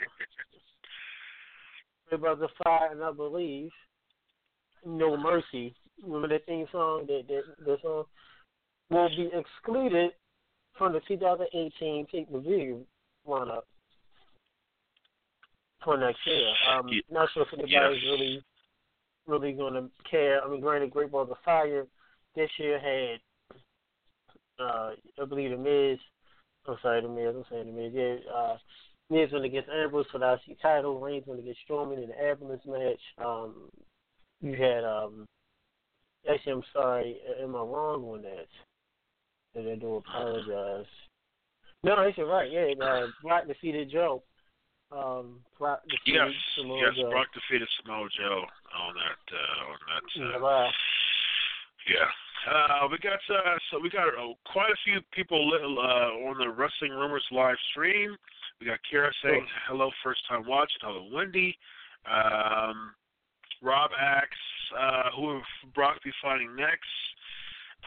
Great Balls of Fire, and I believe No Mercy. Remember that theme song? That that the song will be excluded from the 2018 pay per view lineup for next year. Um, yeah. Not sure if anybody's yes. really really going to care. I mean, granted, Great Balls of Fire this year had, uh, I believe, the Miz. I'm sorry, the Miz. I'm saying the Miz. Yeah, uh, Miz went against Ambrose for the IC title. Reigns went against Strowman in the ambulance match. Um, you had, um, actually, I'm sorry, am I wrong on that? And I do apologize. No, actually, right. Yeah, uh, Brock defeated Joe. Um, Brock defeated Yes, Samoa yes, Joe. Brock defeated Samoa Joe on that uh, on that. Uh, Yeah. Uh, we got uh, so we got uh, quite a few people uh, on the Wrestling Rumors live stream. We got Kara saying hello, first time watching. Hello, Wendy. Um, Rob asks uh, who will Brock be fighting next.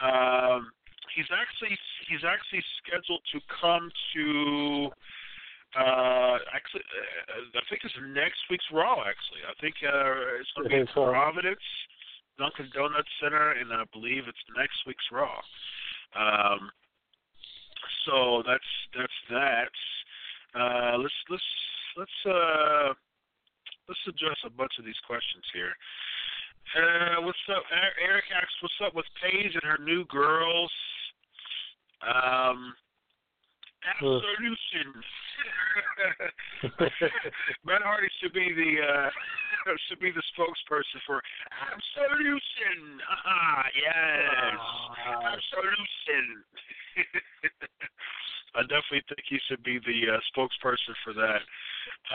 Um, he's actually he's actually scheduled to come to. Uh, actually, uh, I think it's next week's Raw. Actually, I think uh, it's going to be in Providence. Dunkin' Donuts Center, and I believe it's next week's Raw. Um, so that's that's that. Uh, let's let's let's uh, let's address a bunch of these questions here. Uh, what's up? Eric asks, "What's up with Paige and her new girls?" Um, absolution. Matt Hardy should be the uh, should be the spokesperson for Absolution. Ah, yes, Absolution. I definitely think he should be the uh, spokesperson for that.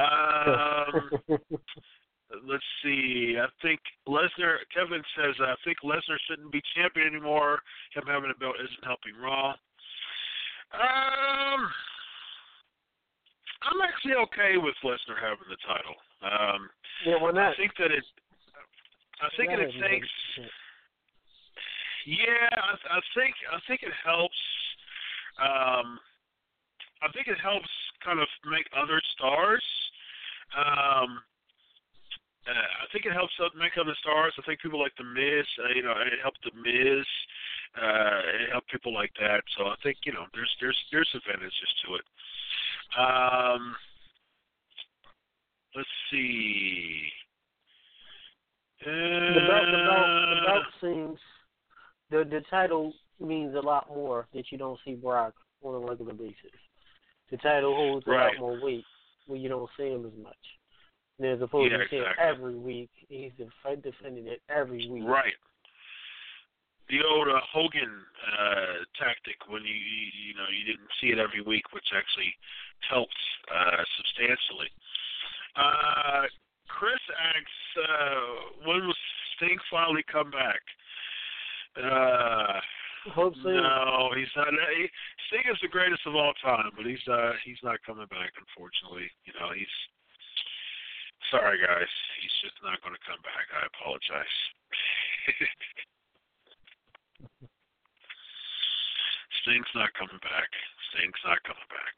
Um, let's see. I think Lesnar. Kevin says I think Lesnar shouldn't be champion anymore. Him having a belt isn't helping Raw. Um, I'm actually okay with Lesnar having the title. Um, yeah, why not? I think that it. I think that it takes. Yeah, I, I think I think it helps. Um, I think it helps kind of make other stars. Um, uh, I think it helps make other stars. I think people like the Miz, uh, you know, it helped the Miz. Uh, it helped people like that. So I think you know, there's there's there's advantages to it. Um, let's see. Uh, the belt, the belt, the belt seems the the title means a lot more that you don't see Brock on a regular basis. The title holds a lot more weight when you don't see him as much. And as opposed Yeah, to exactly. every week, he's def- defending it every week. Right. The old uh, Hogan uh, tactic when you, you you know you didn't see it every week, which actually helped uh, substantially. Uh, Chris asks, uh, when will Sting finally come back? Uh, Hope so. no, he's not. He, Sting is the greatest of all time, but he's uh, he's not coming back. Unfortunately, you know he's. Sorry, guys. He's just not going to come back. I apologize. Sting's not coming back. Sting's not coming back.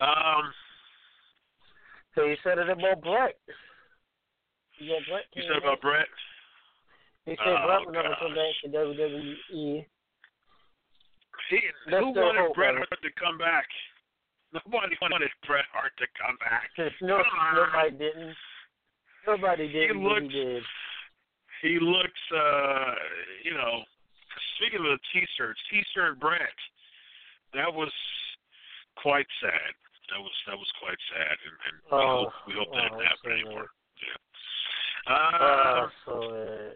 Um, So you said it about Bret. You Bret. you said about Bret. He said Oh, Bret would never come back to WWE. He, who wanted Bret? Hart to come back? Nobody wanted Bret Hart to come back. no, Come nobody didn't. Nobody did. He looked- He did. He looks, uh, you know, speaking of the T-shirts, T-shirt Bret, that was quite sad. That was that was quite sad, and, and we Oh, hope we hope that oh, didn't happen so anymore. Yeah. Oh, Uh, so uh,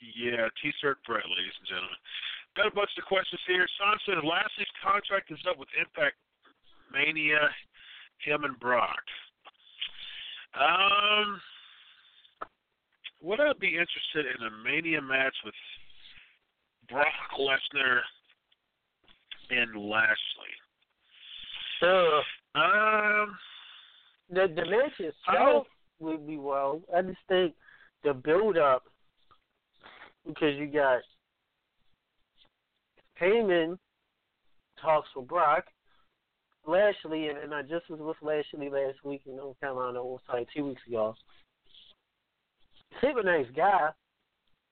Yeah, T-shirt Bret, ladies and gentlemen. Got a bunch of questions here. Sean says Lashley's contract is up with Impact Mania, him and Brock. Um, would I be interested in a Mania match with Brock Lesnar and Lashley? so Um, the the match itself would be well. I just think the build up because you got Heyman talks with Brock, Lashley, and, and I just was with Lashley last week in North Carolina. It was like two weeks ago. He's a nice guy,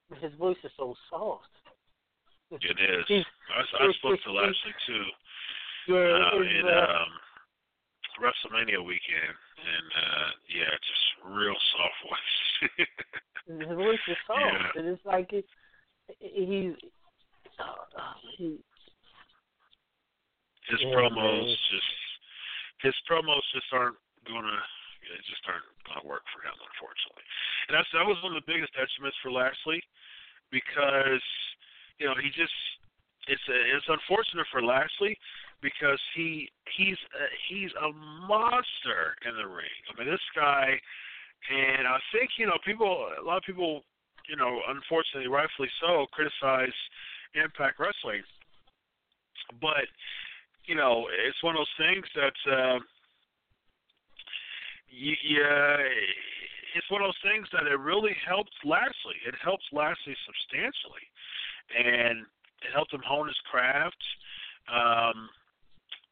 but his voice is so soft. it is. He's- I, I spoke to Lashley too. Yeah, uh, in uh, um, WrestleMania weekend, and uh, yeah, just real soft voice. his voice is soft, Yeah. and it's like it, he's uh, he, his Yeah, promos man. just his promos just aren't gonna it just aren't gonna work for him, unfortunately. And that's that was one of the biggest detriments for Lashley because you know he just it's a, it's unfortunate for Lashley because he he's a, he's a monster in the ring. I mean, this guy, and I think you know people a lot of people you know unfortunately rightfully so criticize Impact Wrestling, but you know it's one of those things that. Uh, yeah, it's one of those things that it really helps Lashley. It helps Lashley substantially, and it helped him hone his craft. Um,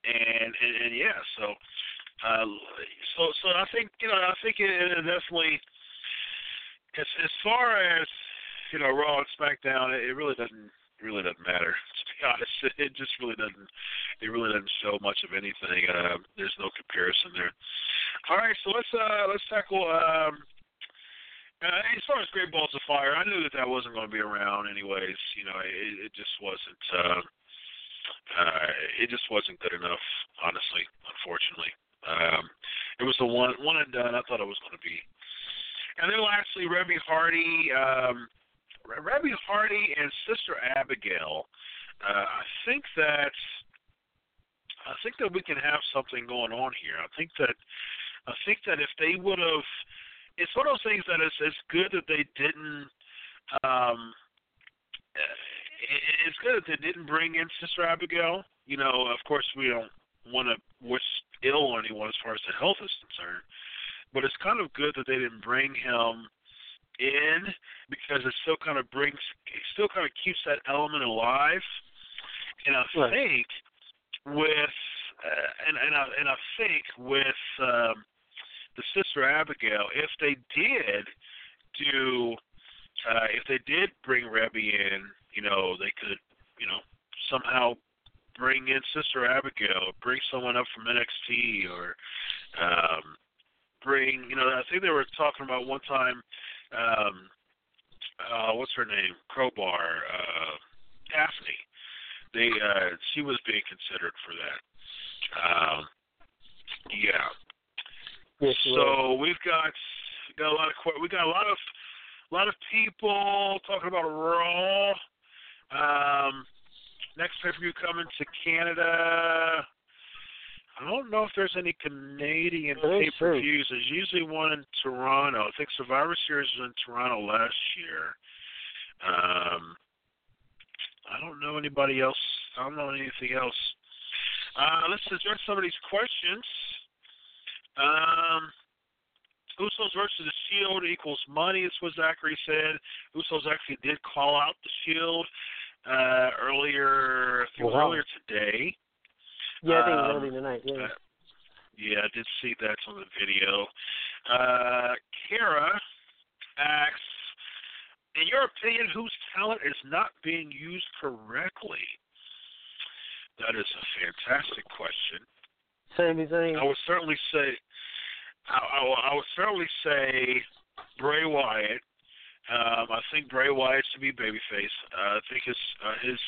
and, and and yeah, so uh, so so I think you know I think it, it definitely as as far as you know Raw and SmackDown, it, it really doesn't really doesn't matter to be honest. It just really doesn't it really doesn't show much of anything. Uh, there's no comparison there. All right, so let's uh let's tackle um uh, as far as Great Balls of Fire, I knew that that wasn't going to be around anyways. You know, it, it just wasn't. Uh, uh, it just wasn't good enough, honestly. Unfortunately, um, it was the one one and done. I thought it was going to be. And then lastly, Reby Hardy, um, Reby Hardy and Sister Abigail. Uh, I think that I think that we can have something going on here. I think that I think that if they would have, it's one of those things that it's it's good that they didn't. Um, it's good that they didn't bring in Sister Abigail. You know, of course, we don't want to wish ill on anyone as far as the health is concerned, but it's kind of good that they didn't bring him in because it still kind of brings, it still kind of keeps that element alive. And I Right. think with, uh, and and I and I think with um, the Sister Abigail, if they did do, uh, if they did bring Reby in, you know, they could, you know, somehow bring in Sister Abigail, or bring someone up from NXT, or um, bring, you know, I think they were talking about one time, um, uh, what's her name, Crowbar, uh, Daffney. they uh, she was being considered for that. Um, yeah. Yes, so we've got got a lot of we got a lot of a lot of people talking about Raw. Um, next pay per view coming to Canada. I don't know if there's any Canadian pay per views. There's usually one in Toronto. I think Survivor Series was in Toronto last year. Um, I don't know anybody else. I don't know anything else. Uh, let's address some of these questions. Um, Usos versus the Shield equals money, is what Zachary said. Usos actually did call out the Shield uh, earlier, Wow. earlier today. Yeah, I think Um, early tonight. Yeah. uh, yeah, I did see that on the video. Uh, Kara asks, in your opinion, whose talent is not being used correctly? That is a fantastic question. Same thing. I would certainly say, I, I, I would certainly say Bray Wyatt. Um, I think Bray Wyatt should be babyface. Uh, I think his uh, his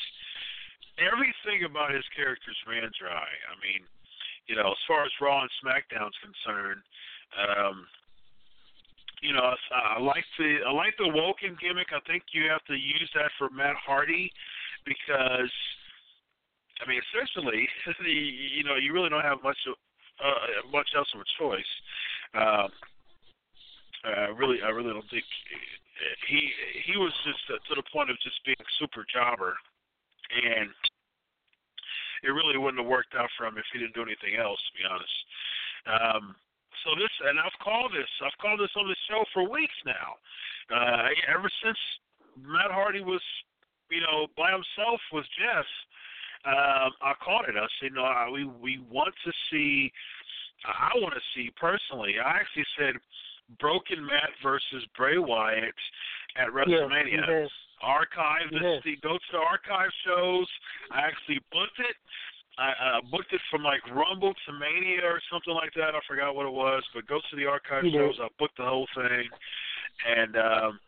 everything about his characters ran dry. I mean, you know, as far as Raw and SmackDown's concerned, um, you know, I, I like the I like the Woken gimmick. I think you have to use that for Matt Hardy because, I mean, essentially, the, you know, you really don't have much uh, much else of a choice. Um, I really, I really don't think he he was just uh, to the point of just being super jobber, and it really wouldn't have worked out for him if he didn't do anything else. To be honest. Um, so this, and I've called this, I've called this on the show for weeks now. Uh, ever since Matt Hardy was, you know, by himself with Jeff, um, it. I said, no, I, we we want to see. I want to see personally. I actually said Broken Matt versus Bray Wyatt at WrestleMania. Yeah, yes. Archive this, Yes. the go to the archive shows. I actually booked it. I uh, booked it from like Rumble to Mania or something like that. I forgot what it was, but go to the archive You did. shows. I booked the whole thing, and um,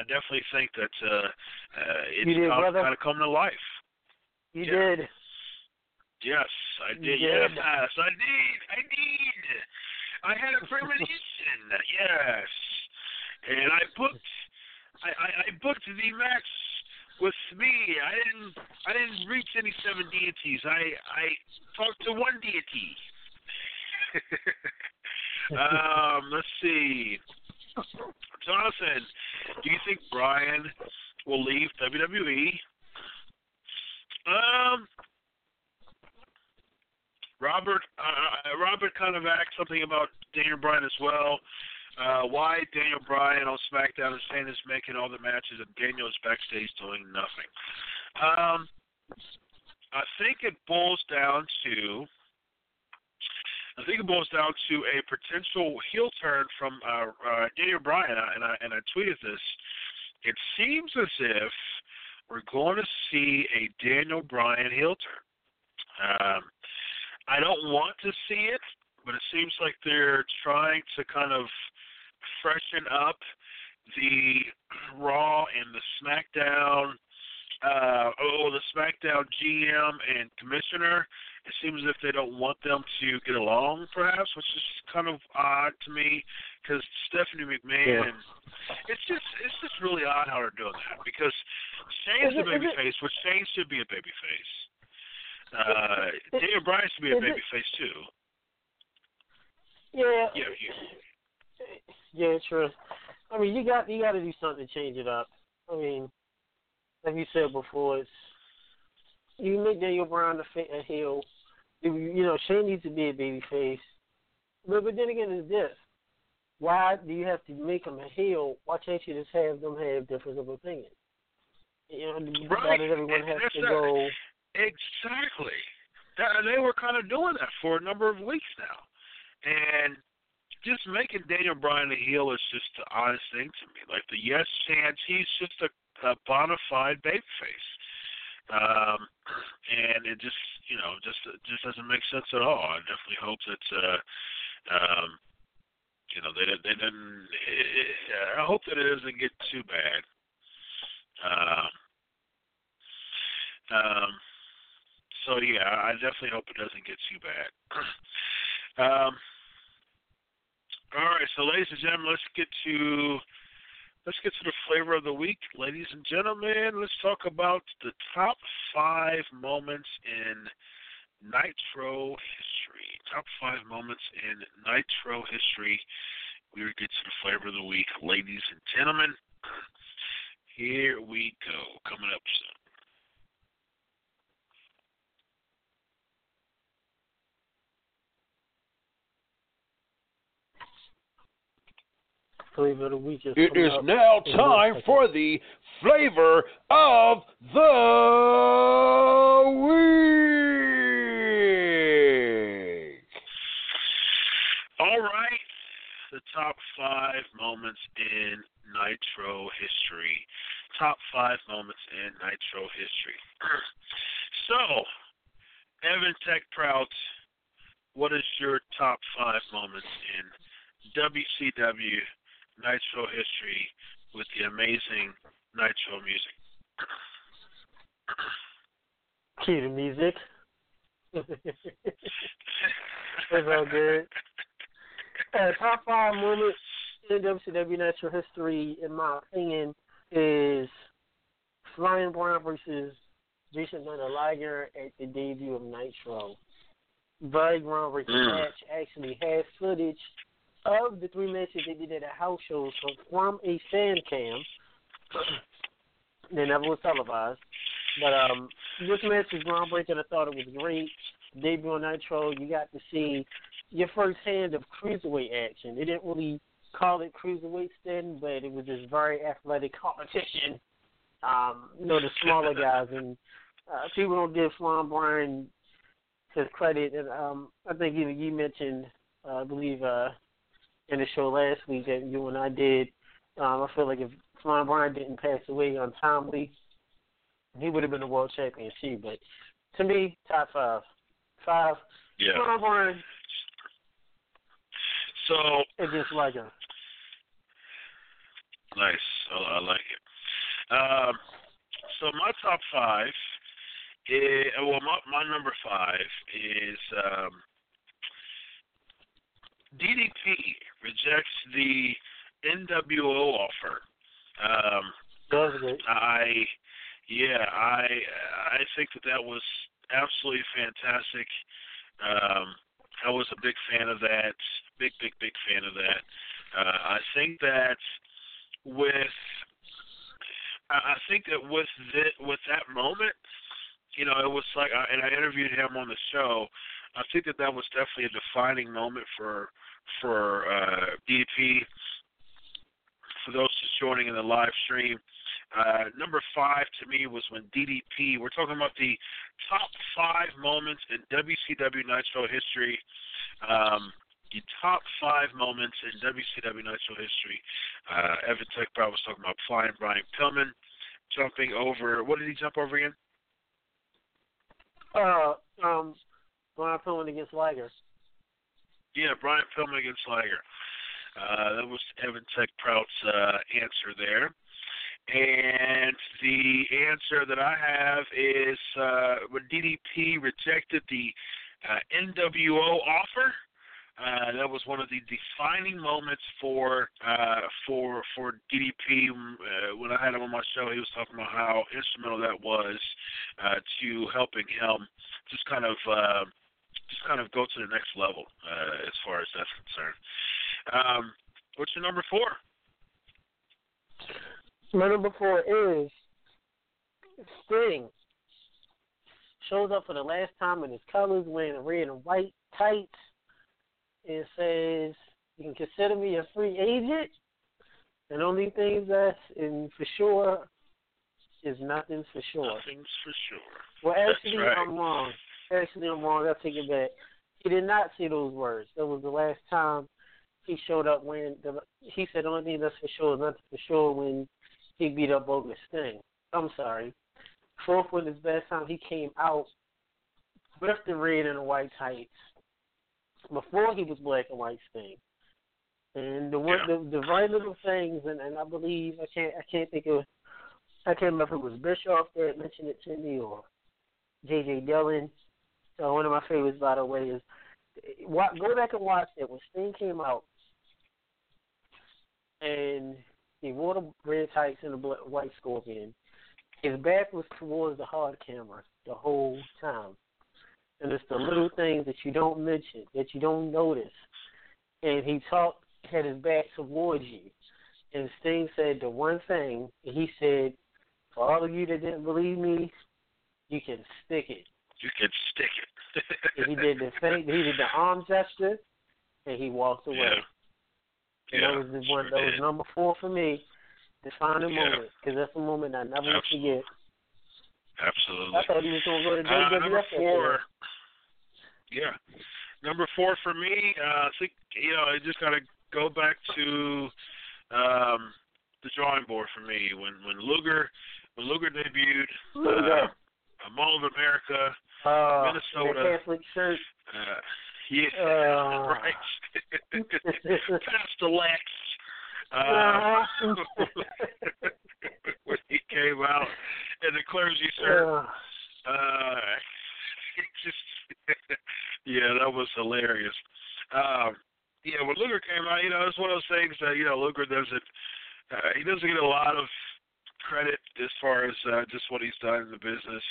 I definitely think that uh, uh, it's You did, kind, of come to life. You Yeah. did. Yes, I You did. Yes, I did. I did. I had a premonition. yes, and I booked. I, I, I booked the match with me. I didn't. I didn't reach any seven deities. I I talked to one deity. um, let's see. Jonathan, do you think Bryan will leave WWE? Um, Robert, uh, Robert kind of asked something about Daniel Bryan as well. Uh, why Daniel Bryan on SmackDown is saying is making all the matches and Daniel is backstage doing nothing. Um, I think it boils down to. I think it boils down to a potential heel turn from uh, uh, Daniel Bryan, and I and I tweeted this. It seems as if we're going to see a Daniel Bryan heel turn. Um, I don't want to see it, but it seems like they're trying to kind of freshen up the Raw and the SmackDown, uh, oh, the SmackDown GM and Commissioner. It seems as if they don't want them to get along, perhaps, which is kind of odd to me because Stephanie McMahon. It's just it's just really odd how they're doing that because Shane's Is a it- is it- babyface, which Shane should be a babyface. Uh, Daniel Bryan should be a babyface too. Yeah. Yeah, you, Yeah, true. I mean, you got you got to do something to change it up. I mean, like you said before, it's you make Daniel Bryan a, a heel. You, know, Shane needs to be a baby face. But but then again, it's this: why do you have to make him a heel? Why can't you just have them have difference of opinion? You know, Right. everyone have that's to go? Exactly. That, they were kind of doing that for a number of weeks now, and just making Daniel Bryan a heel is just the honest thing to me. Like the yes chance, he's just a, a bona fide babyface, um, and it just you know just just doesn't make sense at all. I definitely hope that. uh um you know, they. They didn't. I hope that it doesn't get too bad. Um, um, so yeah, I definitely hope it doesn't get too bad. um, all right, so ladies and gentlemen, let's get to let's get to the flavor of the week, ladies and gentlemen. Let's talk about the top five moments in Nitro history. Top five moments in Nitro history. We will get to the flavor of the week, ladies and gentlemen. Here we go. Coming up soon. Flavor of the week is It coming is up now time for the flavor of the week. All right, the top five moments in Nitro history. Top five moments in Nitro history. so, Evan Tech Prout, what is your top five moments in WCW Nitro history with the amazing Nitro music? Cue the music. it's all good. Uh, top five moments in WCW Nitro history, in my opinion, is Flying Brian versus Jushin Thunder Liger at the debut of Nitro. Very groundbreaking Mm. match. Actually has footage of the three matches they did at the house shows from, from a fan cam. they never was televised. But um this match was groundbreaking. I thought it was great. Debut on Nitro, you got to see your first hand of cruiserweight action. They didn't really call it cruiserweight then, but it was this very athletic competition. Um, you know, the smaller guys and uh, people don't give Flyin' Brian his credit and um I think you you mentioned uh, I believe uh in the show last week that you and I did. Um, I feel like if Flyin' Brian didn't pass away untimely, he would have been the world champion too. But to me, top five. Five. Yeah. Flyin' Brian So against Liger. Nice. I, I like it. Um, so my top five is well, my my number five is um, DDP rejects the NWO offer. Um, I yeah, I I think that that was absolutely fantastic. Um, I was a big fan of that. Big, big, big fan of that. Uh, I think that with I think that with the, with that moment, you know, it was like, I- and I interviewed him on the show. I think that that was definitely a defining moment for for uh, DDP. For those just joining in the live stream, uh, number five to me was when DDP. We're talking about the top five moments in WCW Nitro history. Um, the top five moments in WCW Nitro history. Uh, Evan Tech Brown was talking about flying Brian Pillman, jumping over. What did he jump over again? Uh, um, Brian Pillman against Liger. Yeah, Brian Pillman against Liger. Uh, that was Evan Tech Prout's uh, answer there. And the answer that I have is uh, when DDP rejected the uh, NWO offer. Uh, that was one of the defining moments for uh, for for DDP. Uh, when I had him on my show, he was talking about how instrumental that was uh, to helping him just kind of uh, just kind of go to the next level uh, as far as that's concerned. Um, what's your number four? My number four is Sting. Shows up for the last time in his colors, wearing a red and white tights. It says, "You can consider me a free agent." And only thing that's in for sure is nothing's for sure. Nothing's for sure. Well, actually, right. I'm wrong. Actually, I'm wrong. I'll take it back. He did not say those words. That was the last time he showed up when the, he said the only thing that's for sure is nothing for sure when he beat up Bogus Sting. I'm sorry. Fourth one is the last time he came out with the red and the white tights before he was black and white Sting. And the one, the, the right little things, and, and I believe I can't I can't think of I can't remember if it was Bischoff that mentioned it to me or J.J. Dillon. So one of my favorites, by the way, is go back and watch it when Sting came out, and he wore the red tights and the white scorpion. His back was towards the hard camera the whole time, and it's the little things that you don't mention, that you don't notice. And he talked, had his back towards you, and Sting said the one thing. He said, "For all of you that didn't believe me, you can stick it." You can stick it. he did the thing. He did the arm gesture, and he walked away. Yeah. And yeah, that was the one. Sure that did. was number four for me. Defining Yeah. moment, because that's a moment I never will Absolutely. forget. Absolutely. I thought he was going to go to Uh, number after four. Yeah. Number four for me, uh, I think you know I just got to go back to um, the drawing board for me when when Luger when Luger debuted, Luger. uh, a Mall of America. Uh, Minnesota. Catholic Church. Uh, yeah, Uh. right. Pastor Lex. Uh-huh. Uh, when he came out in the clergy shirt. Uh, Uh, just, yeah, that was hilarious. Um, yeah, when Luger came out, you know, it's one of those things that you know Luger doesn't. Uh, he doesn't get a lot of credit as far as uh, just what he's done in the business.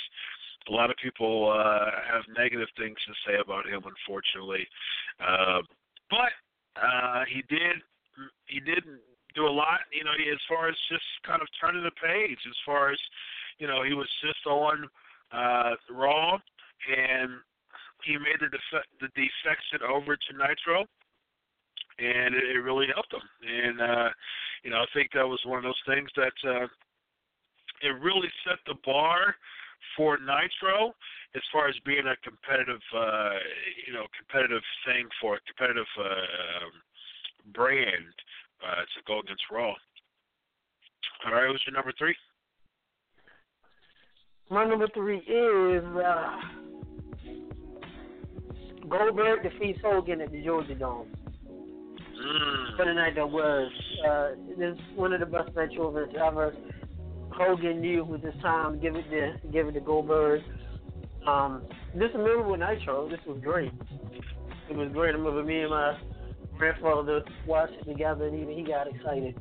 A lot of people uh, have negative things to say about him, unfortunately. Uh, but uh, he did he did do a lot, you know, as far as just kind of turning the page. As far as you know, he was just on uh, Raw, and he made the def- the defection over to Nitro, and it, really helped him. And uh, you know, I think that was one of those things that uh, it really set the bar for Nitro as far as being a competitive, uh, you know, competitive thing for a competitive uh, um, brand uh, to go against Raw. All right, what's your number three? my number three is uh, Goldberg defeats Hogan at the Georgia Dome. Mm. For the night that was, uh, this is one of the best events ever. Hogan knew it was his time give it to give it to Goldberg. Um, this is a memorable Nitro. This was great. It was great. I remember me and my grandfather watched it together, and even he got excited.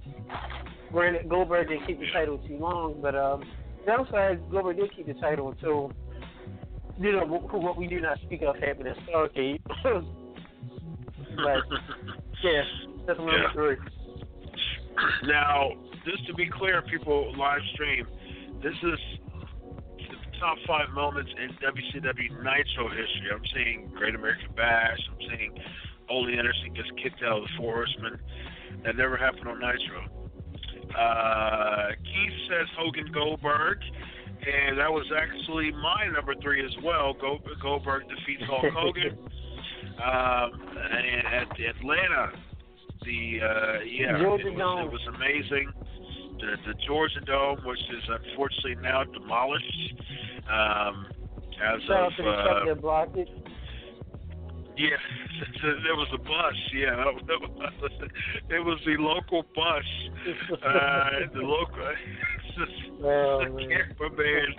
Granted, Goldberg didn't keep the title too long, but um, downside, Goldberg did keep the title until you know what, what we do not speak of happened at Starcade. but yeah, that's number Yeah. three. Now, just to be clear, people live stream, this is the top five moments in WCW Nitro history. I'm seeing Great American Bash. I'm seeing Ole Anderson gets kicked out of the Four Horsemen. That never happened on Nitro. Uh, Keith says Hogan Goldberg, and that was actually my number three as well. Goldberg defeats Hulk Hogan. um, and at Atlanta, the uh, yeah, Georgia it was, Dome. it was amazing. The the Georgia Dome, which is unfortunately now demolished, um, as Shout out of to the uh, blocked it. yeah, there was a bus. Yeah, it was the local bus. Uh, the local Oh, the man. cameraman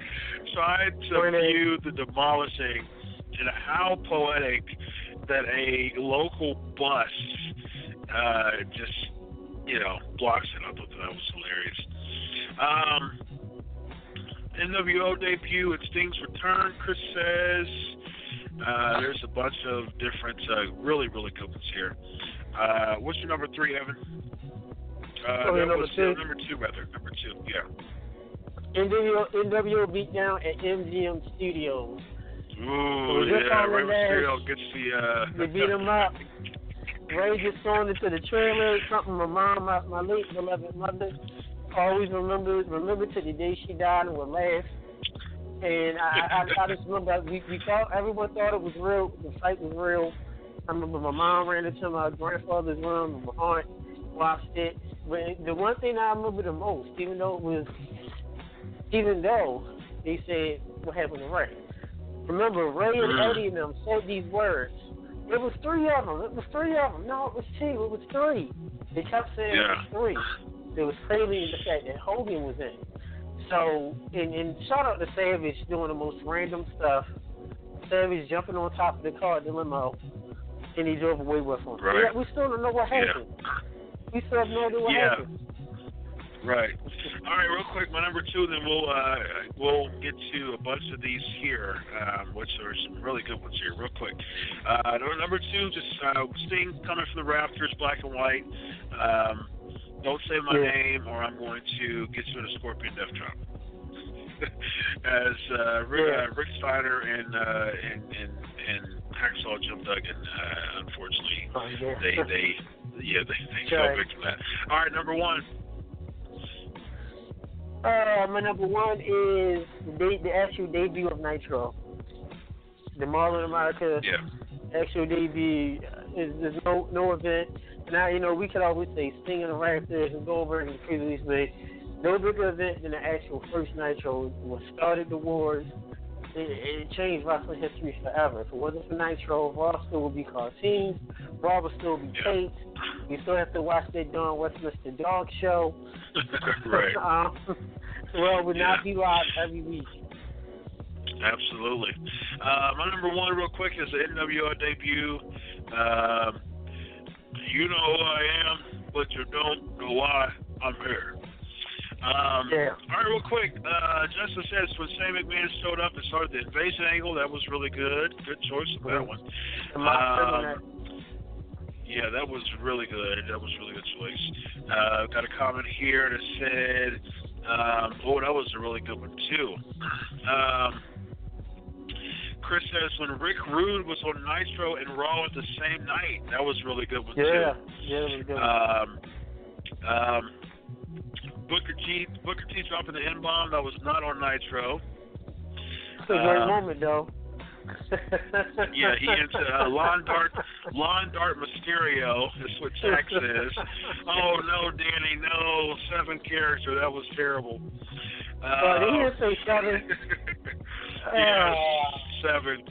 tried to view the demolishing, and how poetic that a local bus uh, just you know blocks it. I thought that was hilarious. Um, NWO debut and Sting's return. Chris says. Uh, there's a bunch of different, uh, really, really good ones here. Uh, what's your number three, Evan? Uh, Oh, number was two. Uh, number two, rather. Number two, yeah. NWO, NWO beatdown at MGM Studios. Ooh, just yeah. the Mysterio gets the. Uh, They beat him up. Rey gets thrown into the trailer. Something my mom, my, my late beloved mother, always remembers. Remember to the day she died and would laugh. And I, I, I just remember we, we thought everyone thought it was real. The fight was real. I remember my mom ran into my grandfather's room and my aunt watched it. But the one thing I remember the most, even though it was, even though they said what happened to Rey. Remember, Rey and Mm. Eddie and them said these words. It was three of them. It was three of them. No, it was two. It was three. They kept saying Yeah. it was three. It was crazy the fact that Hogan was in. So, and, and shout out to Savage doing the most random stuff. Savage jumping on top of the car, the limo, and he drove away with him. Right. Yeah, we still don't know what happened. We still have no idea what Yeah. happened. Right. All right, real quick, my number two, then we'll uh, we'll get to a bunch of these here, um, which are some really good ones here, real quick. Uh, number- two, just uh, Sting coming from the Raptors, black and white. Um, don't say my Yeah. name, or I'm going to get you in a Scorpion Death Drop. As uh, Rick, Yeah. uh, Rick Steiner and uh, and and and Hacksaw Jim Duggan, uh, unfortunately, Oh, yeah. they they yeah they, they fell victim to that. All right, number one. Uh, my number one is the, the actual debut of Nitro. The Mall of America Yeah. actual debut is there's no no event. Now you know we could always say Sting and the Raptors and Goldberg and the previous, but no bigger event than the actual first Nitro. What started the wars. It, it changed wrestling history forever. If it wasn't for Nitro, Raw still would be cartoons. Raw would still be taped. You still have to watch that Don Westminster Dog show. right. um, well, would not be live every week. Absolutely. Uh, my number one, real quick, is the NWO debut. Um, you know who I am, but you don't know why I'm here. Um, Yeah. All right, real quick. Uh, Justin says when Shane McMahon showed up and started the invasion angle, that was really good. Good choice of that one. Am I feeling Um, yeah, that was really good. That was really good choice. Uh, got a comment here that said, um, "Oh, that was a really good one too." Um, Chris says when Rick Rude was on Nitro and Raw at the same night, that was a really good one Yeah, too. yeah, that was good. Um, um, Booker T, Booker T dropping the N bomb that was not on Nitro. It's a great um, moment, though. Yeah, he into uh, lawn dart, lawn dart Mysterio. Is what Jack says. Oh no, Danny, no seven character. That was terrible. Uh, did he just say seven? yeah, seven.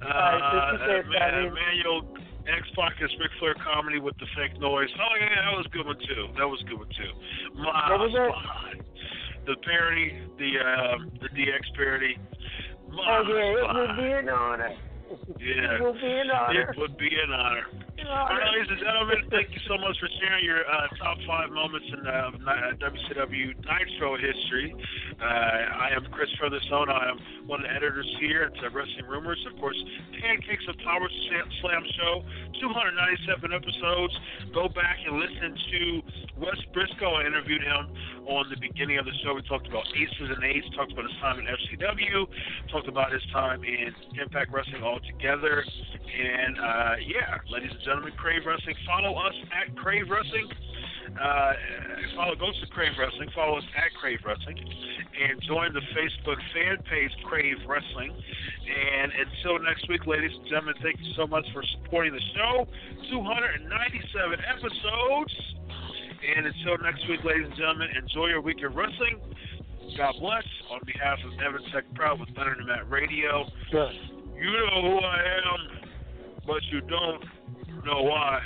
Uh, since you man, seven. X Pac is Ric Flair comedy with the fake noise. Oh yeah, that was a good one too. That was a good one too. My What was spot. The parody, the um, the DX parody. My Oh yeah, it would be an honor. Yeah. It would be an honor. It would be an honor. All right, ladies and gentlemen, thank you so much for sharing your uh, top five moments in uh, WCW Nitro history. Uh, I am Chris Featherston. I am one of the editors here at uh, Wrestling Rumors. Of course, Pancakes of Power Slam- Slam Show, 297 episodes. Go back and listen to Wes Brisco. I interviewed him on the beginning of the show. We talked about aces and eights, talked about his time in FCW, talked about his time in Impact Wrestling altogether. And uh, yeah, ladies and gentlemen, Crave Wrestling. Follow us at Crave Wrestling. Uh, follow, go to Crave Wrestling. Follow us at Crave Wrestling, and join the Facebook fan page Crave Wrestling. And until next week, ladies and gentlemen, thank you so much for supporting the show. 297 episodes. And until next week, ladies and gentlemen, enjoy your week of wrestling. God bless. On behalf of Evan Tech Proud with Leonard and Matt Radio, you know who I am, but you don't know why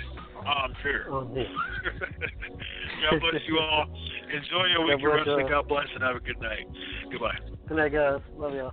I'm here. Oh, God bless you all. Enjoy your week of wrestling. God bless and have a good night. Goodbye. Good night, guys. Love y'all.